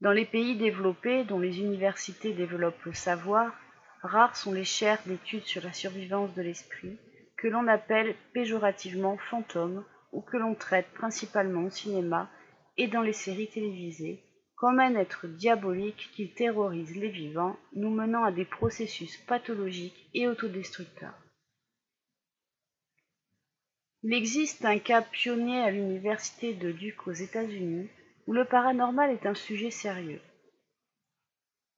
Dans les pays développés, dont les universités développent le savoir, rares sont les chaires d'études sur la survivance de l'esprit, que l'on appelle péjorativement fantômes ou que l'on traite principalement au cinéma et dans les séries télévisées, comme un être diabolique qui terrorise les vivants, nous menant à des processus pathologiques et autodestructeurs. Il existe un cas pionnier à l'université de Duke aux États-Unis où le paranormal est un sujet sérieux.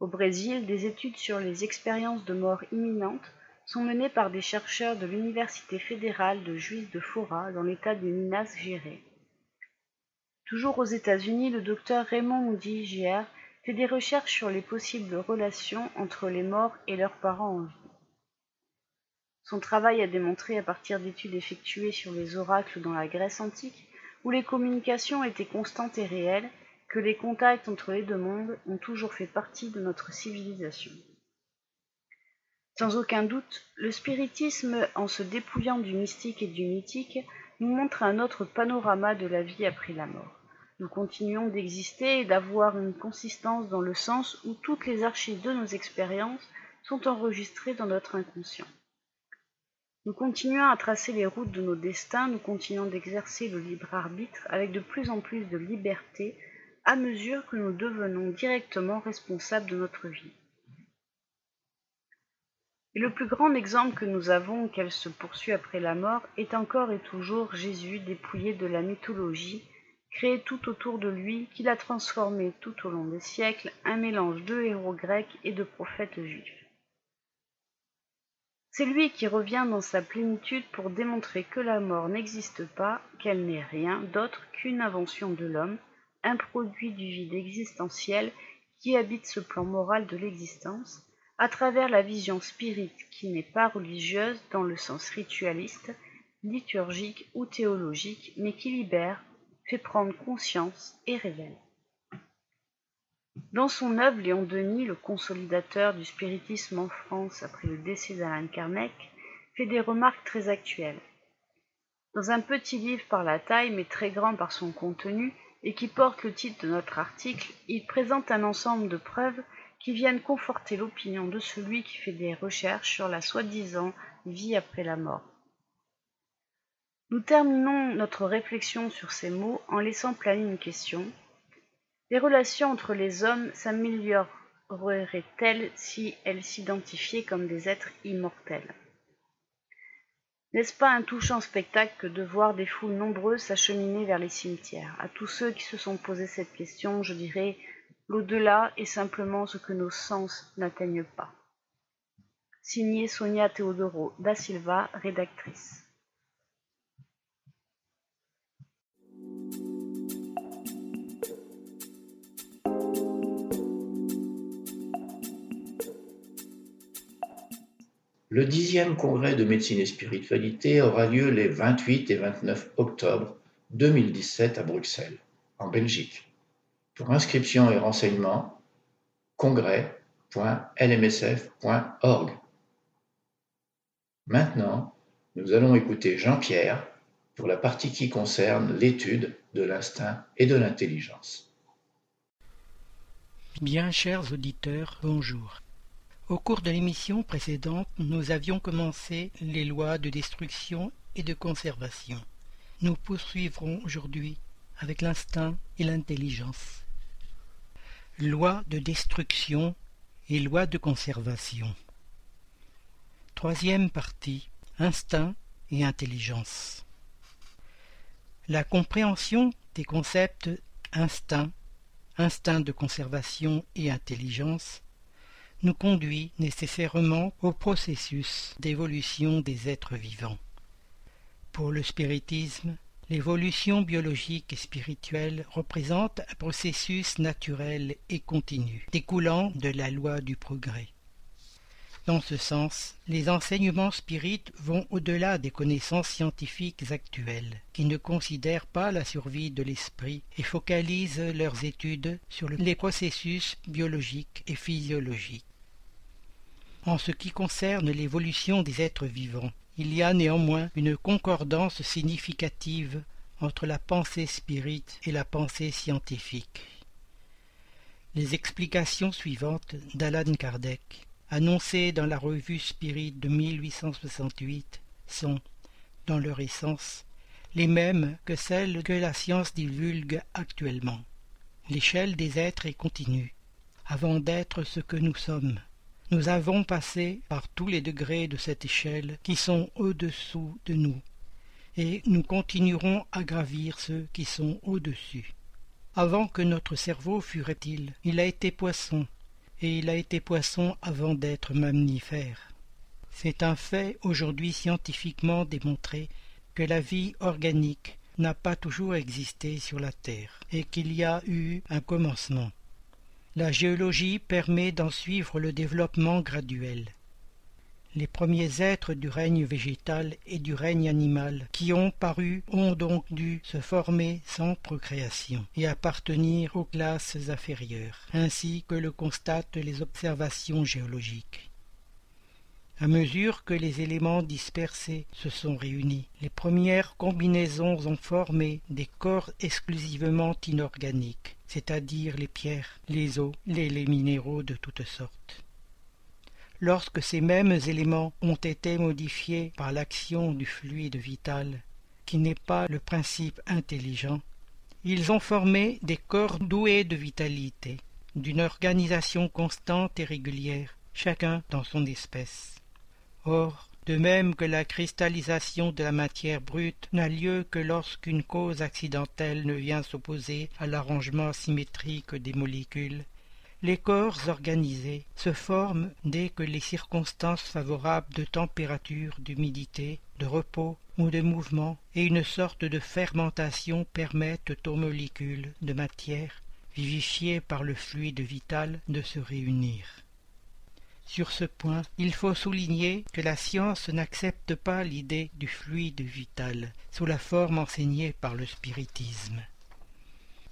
Au Brésil, des études sur les expériences de mort imminente sont menées par des chercheurs de l'Université fédérale de Juiz de Fora dans l'état de Minas Gerais. Toujours aux États-Unis, le docteur Raymond Moody Jr. fait des recherches sur les possibles relations entre les morts et leurs parents en vie. Son travail a démontré à partir d'études effectuées sur les oracles dans la Grèce antique, où les communications étaient constantes et réelles, que les contacts entre les deux mondes ont toujours fait partie de notre civilisation. Sans aucun doute, le spiritisme, en se dépouillant du mystique et du mythique, nous montre un autre panorama de la vie après la mort. Nous continuons d'exister et d'avoir une consistance dans le sens où toutes les archives de nos expériences sont enregistrées dans notre inconscient. Nous continuons à tracer les routes de nos destins, nous continuons d'exercer le libre arbitre avec de plus en plus de liberté à mesure que nous devenons directement responsables de notre vie. Et le plus grand exemple que nous avons qu'elle se poursuit après la mort est encore et toujours Jésus dépouillé de la mythologie, créé tout autour de lui, qu'il a transformé tout au long des siècles un mélange de héros grecs et de prophètes juifs. C'est lui qui revient dans sa plénitude pour démontrer que la mort n'existe pas, qu'elle n'est rien d'autre qu'une invention de l'homme, un produit du vide existentiel qui habite ce plan moral de l'existence, à travers la vision spirite qui n'est pas religieuse dans le sens ritualiste, liturgique ou théologique, mais qui libère, fait prendre conscience et révèle. Dans son œuvre, Léon Denis, le consolidateur du spiritisme en France après le décès d'Alan Kardec, fait des remarques très actuelles. Dans un petit livre par la taille mais très grand par son contenu et qui porte le titre de notre article, il présente un ensemble de preuves qui viennent conforter l'opinion de celui qui fait des recherches sur la soi-disant vie après la mort. Nous terminons notre réflexion sur ces mots en laissant planer une question. Les relations entre les hommes s'amélioreraient-elles si elles s'identifiaient comme des êtres immortels? N'est-ce pas un touchant spectacle que de voir des foules nombreuses s'acheminer vers les cimetières? À tous ceux qui se sont posé cette question, je dirais L'au-delà est simplement ce que nos sens n'atteignent pas. Signé Sonia Teodoro da Silva, rédactrice. Le dixième congrès de médecine et spiritualité aura lieu les 28 et 29 octobre 2017 à Bruxelles, en Belgique. Pour inscription et renseignements, congrès.lmsf.org. Maintenant, nous allons écouter Jean-Pierre pour la partie qui concerne l'étude de l'instinct et de l'intelligence. Bien chers auditeurs, bonjour. Au cours de l'émission précédente, nous avions commencé les lois de destruction et de conservation. Nous poursuivrons aujourd'hui avec l'instinct et l'intelligence. Loi de destruction et loi de conservation. Troisième partie. Instinct et intelligence. La compréhension des concepts instinct, instinct de conservation et intelligence nous conduit nécessairement au processus d'évolution des êtres vivants. Pour le spiritisme, L'évolution biologique et spirituelle représente un processus naturel et continu, découlant de la loi du progrès. Dans ce sens, les enseignements spirites vont au-delà des connaissances scientifiques actuelles, qui ne considèrent pas la survie de l'esprit et focalisent leurs études sur les processus biologiques et physiologiques. En ce qui concerne l'évolution des êtres vivants, il y a néanmoins une concordance significative entre la pensée spirite et la pensée scientifique. Les explications suivantes d'Alan Kardec, annoncées dans la revue Spirit de 1868, sont, dans leur essence, les mêmes que celles que la science divulgue actuellement. L'échelle des êtres est continue, avant d'être ce que nous sommes. Nous avons passé par tous les degrés de cette échelle qui sont au-dessous de nous, et nous continuerons à gravir ceux qui sont au-dessus. Avant que notre cerveau fût reptile, il a été poisson, et il a été poisson avant d'être mammifère. C'est un fait aujourd'hui scientifiquement démontré que la vie organique n'a pas toujours existé sur la Terre, et qu'il y a eu un commencement. La géologie permet d'en suivre le développement graduel. Les premiers êtres du règne végétal et du règne animal qui ont paru ont donc dû se former sans procréation et appartenir aux classes inférieures, ainsi que le constatent les observations géologiques. À mesure que les éléments dispersés se sont réunis, les premières combinaisons ont formé des corps exclusivement inorganiques, c'est-à-dire les pierres, les eaux, les, les minéraux de toutes sortes. lorsque ces mêmes éléments ont été modifiés par l'action du fluide vital, qui n'est pas le principe intelligent, ils ont formé des corps doués de vitalité, d'une organisation constante et régulière, chacun dans son espèce. Or, de même que la cristallisation de la matière brute n'a lieu que lorsqu'une cause accidentelle ne vient s'opposer à l'arrangement symétrique des molécules, les corps organisés se forment dès que les circonstances favorables de température, d'humidité, de repos ou de mouvement et une sorte de fermentation permettent aux molécules de matière, vivifiées par le fluide vital, de se réunir. Sur ce point, il faut souligner que la science n'accepte pas l'idée du fluide vital sous la forme enseignée par le spiritisme.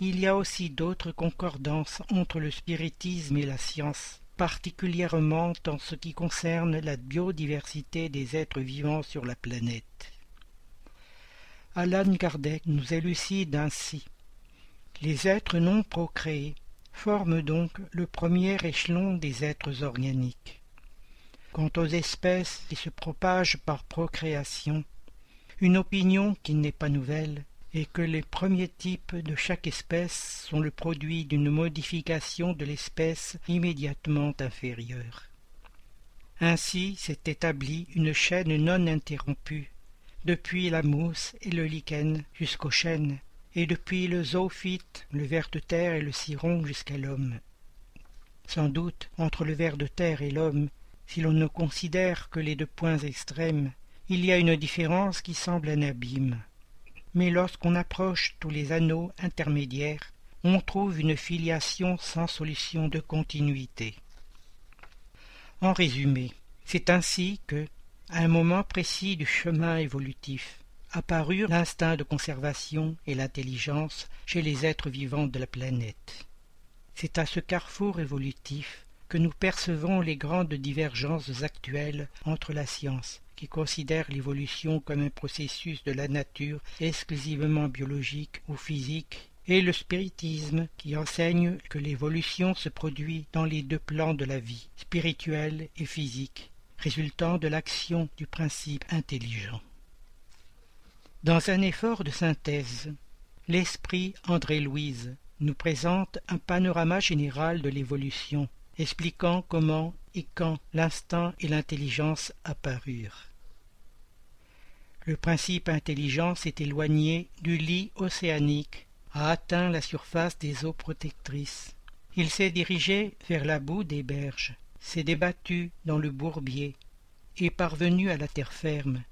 Il y a aussi d'autres concordances entre le spiritisme et la science, particulièrement en ce qui concerne la biodiversité des êtres vivants sur la planète. Alan Kardec nous élucide ainsi. Les êtres non procréés forment donc le premier échelon des êtres organiques. Quant aux espèces qui se propagent par procréation, une opinion qui n'est pas nouvelle et que les premiers types de chaque espèce sont le produit d'une modification de l'espèce immédiatement inférieure. Ainsi s'est établie une chaîne non interrompue, depuis la mousse et le lichen jusqu'au chêne, et depuis le zoophyte, le ver de terre et le ciron jusqu'à l'homme. Sans doute, entre le ver de terre et l'homme, si l'on ne considère que les deux points extrêmes, il y a une différence qui semble un abîme mais lorsqu'on approche tous les anneaux intermédiaires, on trouve une filiation sans solution de continuité. En résumé, c'est ainsi que, à un moment précis du chemin évolutif, apparurent l'instinct de conservation et l'intelligence chez les êtres vivants de la planète. C'est à ce carrefour évolutif que nous percevons les grandes divergences actuelles entre la science, qui considère l'évolution comme un processus de la nature exclusivement biologique ou physique, et le spiritisme qui enseigne que l'évolution se produit dans les deux plans de la vie, spirituel et physique, résultant de l'action du principe intelligent. Dans un effort de synthèse, l'esprit André-Louise nous présente un panorama général de l'évolution, expliquant comment et quand l'instinct et l'intelligence apparurent le principe intelligent s'est éloigné du lit océanique, a atteint la surface des eaux protectrices. Il s'est dirigé vers la boue des berges, s'est débattu dans le bourbier, est parvenu à la terre ferme.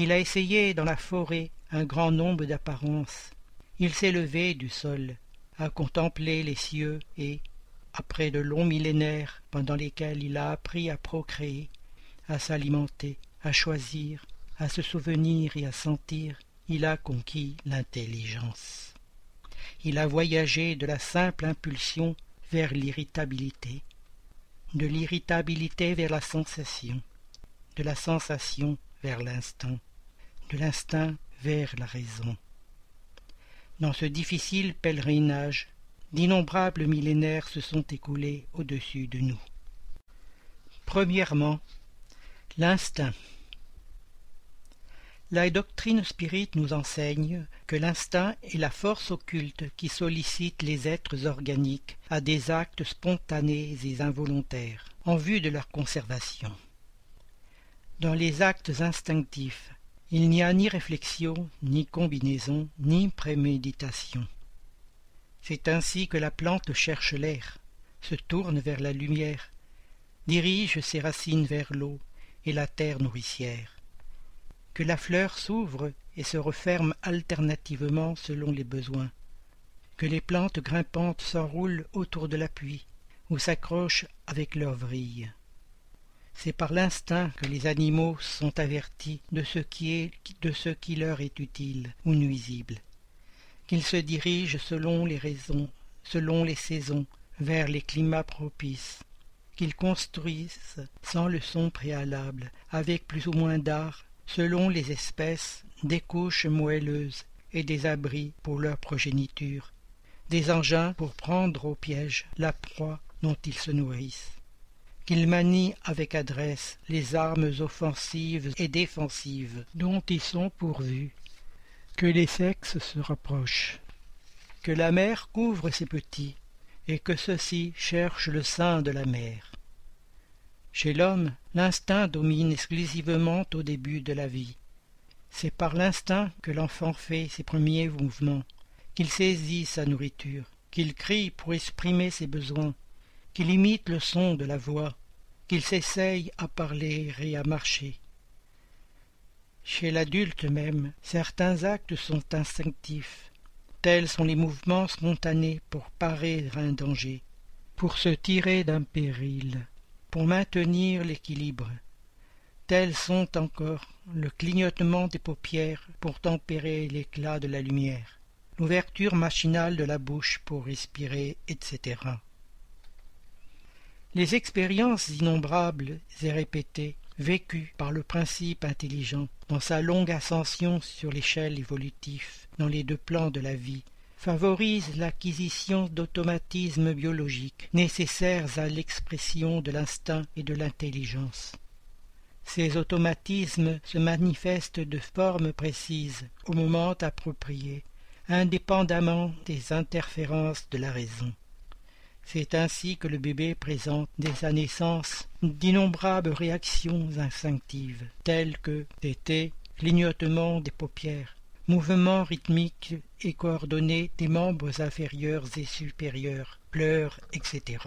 Il a essayé dans la forêt un grand nombre d'apparences. Il s'est levé du sol, a contemplé les cieux et, après de longs millénaires pendant lesquels il a appris à procréer, à s'alimenter, à choisir, à se souvenir et à sentir, il a conquis l'intelligence. Il a voyagé de la simple impulsion vers l'irritabilité, de l'irritabilité vers la sensation, de la sensation vers l'instinct, de l'instinct vers la raison. Dans ce difficile pèlerinage, d'innombrables millénaires se sont écoulés au-dessus de nous. Premièrement, l'instinct. La doctrine spirite nous enseigne que l'instinct est la force occulte qui sollicite les êtres organiques à des actes spontanés et involontaires en vue de leur conservation. Dans les actes instinctifs, il n'y a ni réflexion, ni combinaison, ni préméditation. C'est ainsi que la plante cherche l'air, se tourne vers la lumière, dirige ses racines vers l'eau et la terre nourricière que la fleur s'ouvre et se referme alternativement selon les besoins, que les plantes grimpantes s'enroulent autour de la pluie ou s'accrochent avec leurs vrilles. C'est par l'instinct que les animaux sont avertis de ce qui est de ce qui leur est utile ou nuisible, qu'ils se dirigent selon les raisons, selon les saisons, vers les climats propices, qu'ils construisent sans leçon préalable, avec plus ou moins d'art, selon les espèces, des couches moelleuses et des abris pour leur progéniture, des engins pour prendre au piège la proie dont ils se nourrissent, qu'ils manient avec adresse les armes offensives et défensives dont ils sont pourvus, que les sexes se rapprochent, que la mère couvre ses petits, et que ceux-ci cherchent le sein de la mère. Chez l'homme, l'instinct domine exclusivement au début de la vie. C'est par l'instinct que l'enfant fait ses premiers mouvements, qu'il saisit sa nourriture, qu'il crie pour exprimer ses besoins, qu'il imite le son de la voix, qu'il s'essaye à parler et à marcher. Chez l'adulte même, certains actes sont instinctifs. Tels sont les mouvements spontanés pour parer un danger, pour se tirer d'un péril, pour maintenir l'équilibre. Tels sont encore le clignotement des paupières pour tempérer l'éclat de la lumière, l'ouverture machinale de la bouche pour respirer, etc. Les expériences innombrables et répétées, vécues par le principe intelligent dans sa longue ascension sur l'échelle évolutive dans les deux plans de la vie, favorisent l'acquisition d'automatismes biologiques nécessaires à l'expression de l'instinct et de l'intelligence. Ces automatismes se manifestent de forme précise au moment approprié, indépendamment des interférences de la raison. C'est ainsi que le bébé présente dès sa naissance d'innombrables réactions instinctives, telles que tétés, clignotement des paupières, mouvements rythmiques et coordonnés des membres inférieurs et supérieurs, pleurs, etc.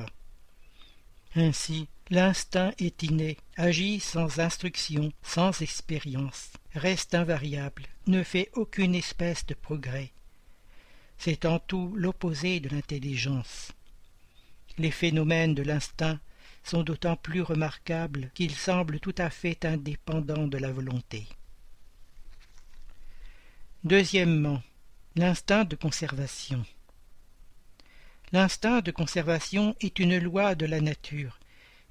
Ainsi, l'instinct est inné, agit sans instruction, sans expérience, reste invariable, ne fait aucune espèce de progrès. C'est en tout l'opposé de l'intelligence. Les phénomènes de l'instinct sont d'autant plus remarquables qu'ils semblent tout à fait indépendants de la volonté. Deuxièmement, l'instinct de conservation. L'instinct de conservation est une loi de la nature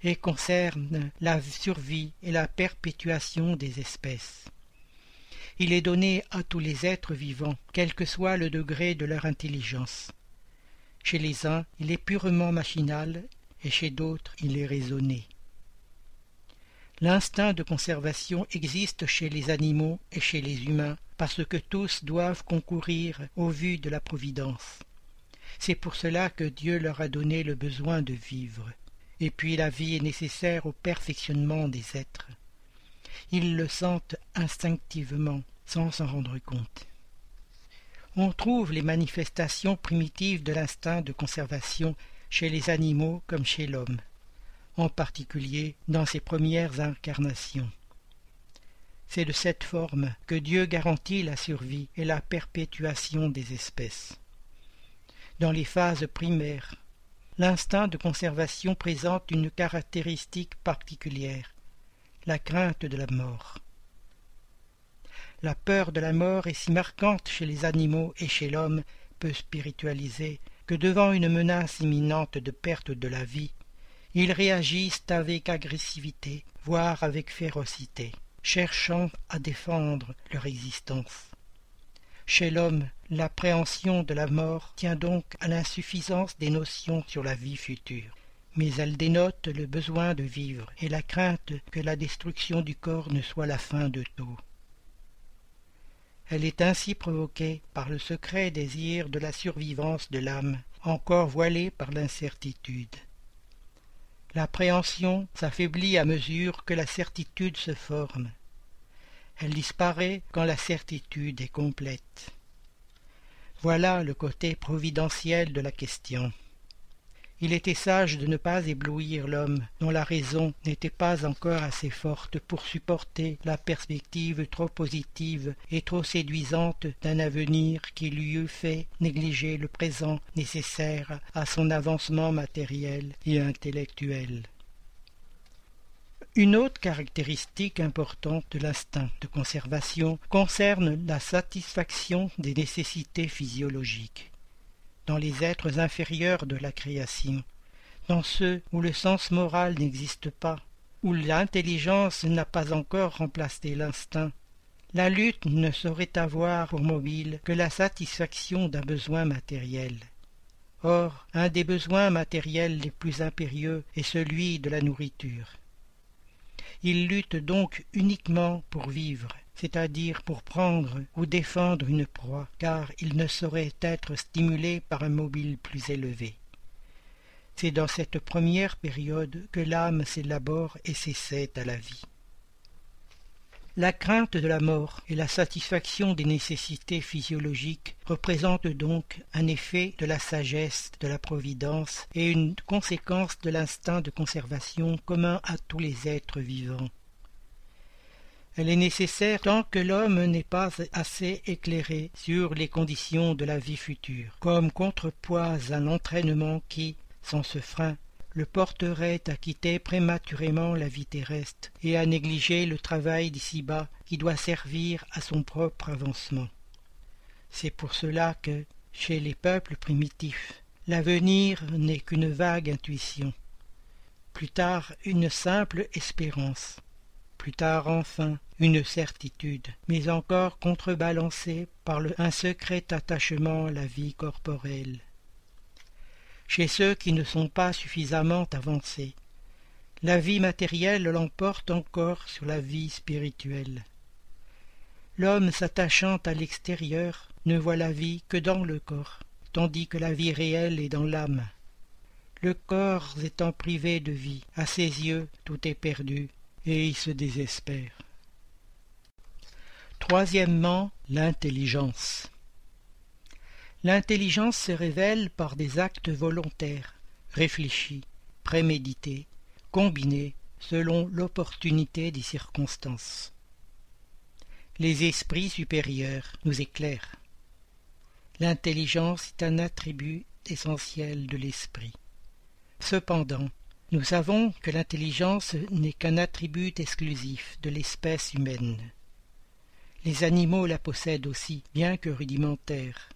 et concerne la survie et la perpétuation des espèces. Il est donné à tous les êtres vivants, quel que soit le degré de leur intelligence. Chez les uns, il est purement machinal, et chez d'autres, il est raisonné. L'instinct de conservation existe chez les animaux et chez les humains, parce que tous doivent concourir au vu de la Providence. C'est pour cela que Dieu leur a donné le besoin de vivre. Et puis la vie est nécessaire au perfectionnement des êtres. Ils le sentent instinctivement, sans s'en rendre compte on trouve les manifestations primitives de l'instinct de conservation chez les animaux comme chez l'homme, en particulier dans ses premières incarnations. C'est de cette forme que Dieu garantit la survie et la perpétuation des espèces. Dans les phases primaires, l'instinct de conservation présente une caractéristique particulière, la crainte de la mort. La peur de la mort est si marquante chez les animaux et chez l'homme peu spiritualisé que devant une menace imminente de perte de la vie, ils réagissent avec agressivité, voire avec férocité, cherchant à défendre leur existence. Chez l'homme, l'appréhension de la mort tient donc à l'insuffisance des notions sur la vie future, mais elle dénote le besoin de vivre et la crainte que la destruction du corps ne soit la fin de tout. Elle est ainsi provoquée par le secret désir de la survivance de l'âme, encore voilée par l'incertitude. L'appréhension s'affaiblit à mesure que la certitude se forme. Elle disparaît quand la certitude est complète. Voilà le côté providentiel de la question. Il était sage de ne pas éblouir l'homme, dont la raison n'était pas encore assez forte pour supporter la perspective trop positive et trop séduisante d'un avenir qui lui eût fait négliger le présent nécessaire à son avancement matériel et intellectuel. Une autre caractéristique importante de l'instinct de conservation concerne la satisfaction des nécessités physiologiques dans les êtres inférieurs de la création, dans ceux où le sens moral n'existe pas, où l'intelligence n'a pas encore remplacé l'instinct. La lutte ne saurait avoir pour mobile que la satisfaction d'un besoin matériel. Or, un des besoins matériels les plus impérieux est celui de la nourriture. Il lutte donc uniquement pour vivre, c'est-à-dire pour prendre ou défendre une proie, car il ne saurait être stimulé par un mobile plus élevé. C'est dans cette première période que l'âme s'élabore et s'essaie à la vie. La crainte de la mort et la satisfaction des nécessités physiologiques représentent donc un effet de la sagesse de la providence et une conséquence de l'instinct de conservation commun à tous les êtres vivants. Elle est nécessaire tant que l'homme n'est pas assez éclairé sur les conditions de la vie future, comme contrepoids à l'entraînement qui, sans ce frein, le porterait à quitter prématurément la vie terrestre et à négliger le travail d'ici-bas qui doit servir à son propre avancement. C'est pour cela que, chez les peuples primitifs, l'avenir n'est qu'une vague intuition, plus tard une simple espérance, plus tard enfin une certitude, mais encore contrebalancée par le, un secret attachement à la vie corporelle chez ceux qui ne sont pas suffisamment avancés. La vie matérielle l'emporte encore sur la vie spirituelle. L'homme s'attachant à l'extérieur ne voit la vie que dans le corps, tandis que la vie réelle est dans l'âme. Le corps étant privé de vie, à ses yeux tout est perdu, et il se désespère. Troisièmement, l'intelligence. L'intelligence se révèle par des actes volontaires, réfléchis, prémédités, combinés selon l'opportunité des circonstances. Les esprits supérieurs nous éclairent. L'intelligence est un attribut essentiel de l'esprit. Cependant, nous savons que l'intelligence n'est qu'un attribut exclusif de l'espèce humaine. Les animaux la possèdent aussi, bien que rudimentaire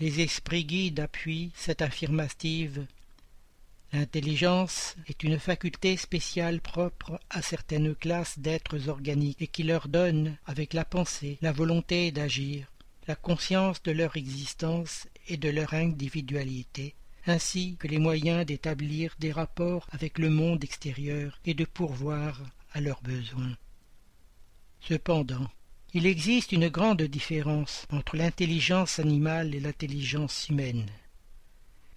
les esprits guides appuient cette affirmative. L'intelligence est une faculté spéciale propre à certaines classes d'êtres organiques et qui leur donne, avec la pensée, la volonté d'agir, la conscience de leur existence et de leur individualité, ainsi que les moyens d'établir des rapports avec le monde extérieur et de pourvoir à leurs besoins. Cependant, il existe une grande différence entre l'intelligence animale et l'intelligence humaine.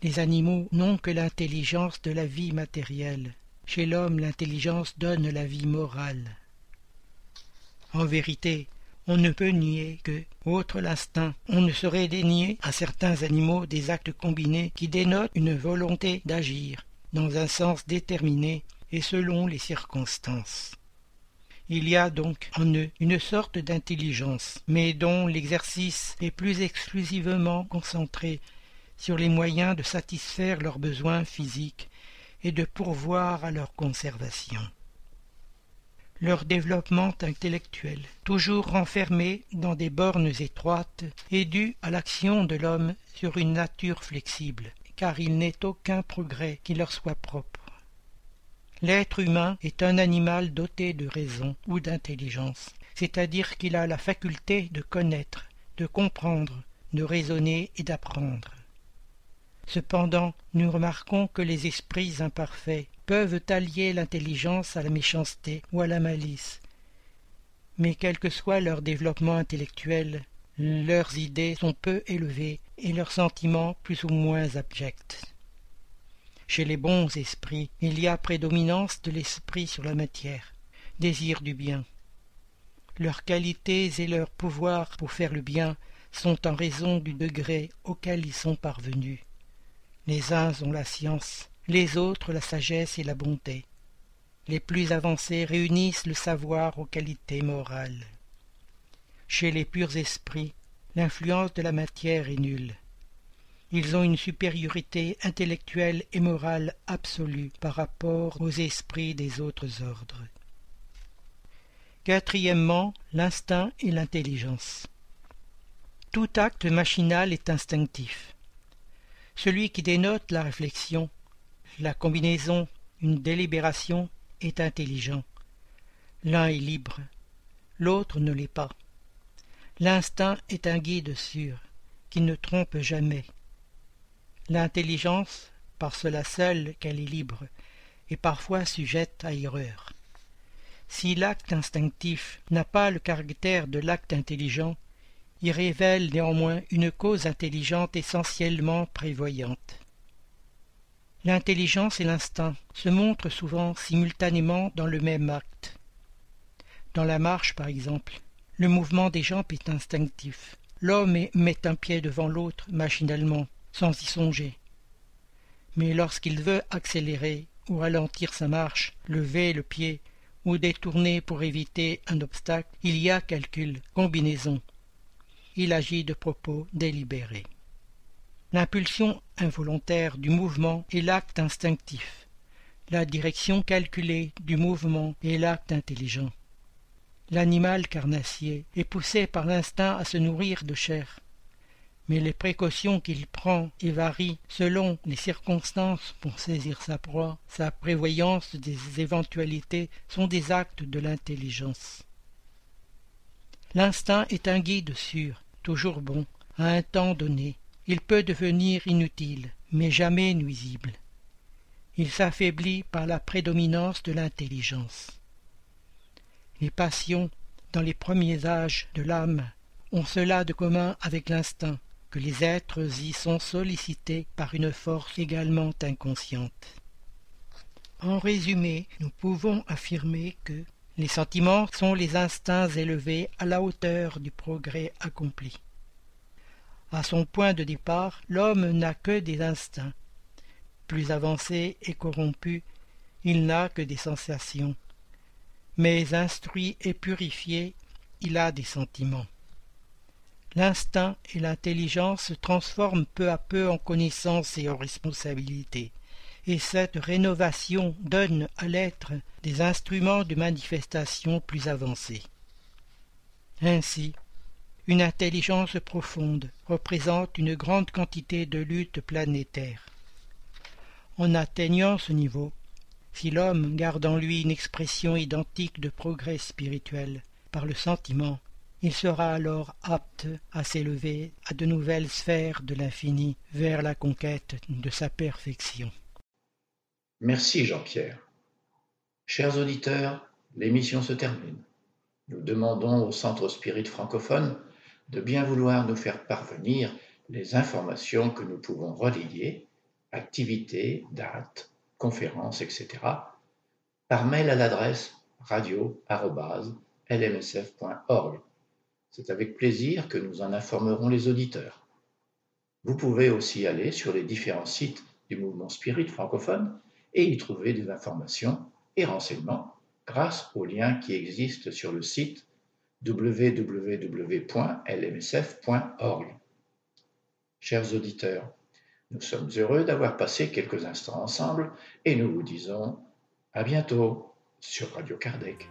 Les animaux n'ont que l'intelligence de la vie matérielle. Chez l'homme, l'intelligence donne la vie morale. En vérité, on ne peut nier que, outre l'instinct, on ne saurait dénier à certains animaux des actes combinés qui dénotent une volonté d'agir, dans un sens déterminé et selon les circonstances. Il y a donc en eux une sorte d'intelligence, mais dont l'exercice est plus exclusivement concentré sur les moyens de satisfaire leurs besoins physiques et de pourvoir à leur conservation. Leur développement intellectuel, toujours renfermé dans des bornes étroites, est dû à l'action de l'homme sur une nature flexible, car il n'est aucun progrès qui leur soit propre. L'être humain est un animal doté de raison ou d'intelligence, c'est-à-dire qu'il a la faculté de connaître, de comprendre, de raisonner et d'apprendre. Cependant, nous remarquons que les esprits imparfaits peuvent allier l'intelligence à la méchanceté ou à la malice. Mais quel que soit leur développement intellectuel, leurs idées sont peu élevées et leurs sentiments plus ou moins abjects. Chez les bons esprits, il y a prédominance de l'esprit sur la matière, désir du bien. Leurs qualités et leurs pouvoirs pour faire le bien sont en raison du degré auquel ils sont parvenus. Les uns ont la science, les autres la sagesse et la bonté. Les plus avancés réunissent le savoir aux qualités morales. Chez les purs esprits, l'influence de la matière est nulle. Ils ont une supériorité intellectuelle et morale absolue par rapport aux esprits des autres ordres. Quatrièmement, l'instinct et l'intelligence. Tout acte machinal est instinctif. Celui qui dénote la réflexion, la combinaison, une délibération, est intelligent. L'un est libre, l'autre ne l'est pas. L'instinct est un guide sûr, qui ne trompe jamais. L'intelligence, par cela seule qu'elle est libre, est parfois sujette à erreur. Si l'acte instinctif n'a pas le caractère de l'acte intelligent, il révèle néanmoins une cause intelligente essentiellement prévoyante. L'intelligence et l'instinct se montrent souvent simultanément dans le même acte. Dans la marche, par exemple, le mouvement des jambes est instinctif. L'homme met un pied devant l'autre machinalement, sans y songer. Mais lorsqu'il veut accélérer ou ralentir sa marche, lever le pied ou détourner pour éviter un obstacle, il y a calcul, combinaison. Il agit de propos délibérés. L'impulsion involontaire du mouvement est l'acte instinctif. La direction calculée du mouvement est l'acte intelligent. L'animal carnassier est poussé par l'instinct à se nourrir de chair. Mais les précautions qu'il prend et varient selon les circonstances pour saisir sa proie, sa prévoyance des éventualités sont des actes de l'intelligence. L'instinct est un guide sûr, toujours bon, à un temps donné, il peut devenir inutile, mais jamais nuisible. Il s'affaiblit par la prédominance de l'intelligence. Les passions, dans les premiers âges de l'âme, ont cela de commun avec l'instinct, que les êtres y sont sollicités par une force également inconsciente. En résumé, nous pouvons affirmer que les sentiments sont les instincts élevés à la hauteur du progrès accompli. À son point de départ, l'homme n'a que des instincts. Plus avancé et corrompu, il n'a que des sensations. Mais instruit et purifié, il a des sentiments. L'instinct et l'intelligence se transforment peu à peu en connaissance et en responsabilité, et cette rénovation donne à l'être des instruments de manifestation plus avancés. Ainsi, une intelligence profonde représente une grande quantité de lutte planétaire. En atteignant ce niveau, si l'homme garde en lui une expression identique de progrès spirituel par le sentiment, il sera alors apte à s'élever à de nouvelles sphères de l'infini vers la conquête de sa perfection. Merci Jean-Pierre. Chers auditeurs, l'émission se termine. Nous demandons au Centre Spirit francophone de bien vouloir nous faire parvenir les informations que nous pouvons relayer, activités, dates, conférences, etc., par mail à l'adresse radio.lmsf.org. C'est avec plaisir que nous en informerons les auditeurs. Vous pouvez aussi aller sur les différents sites du mouvement spirit francophone et y trouver des informations et renseignements grâce aux liens qui existent sur le site www.lmsf.org. Chers auditeurs, nous sommes heureux d'avoir passé quelques instants ensemble et nous vous disons à bientôt sur Radio Kardec.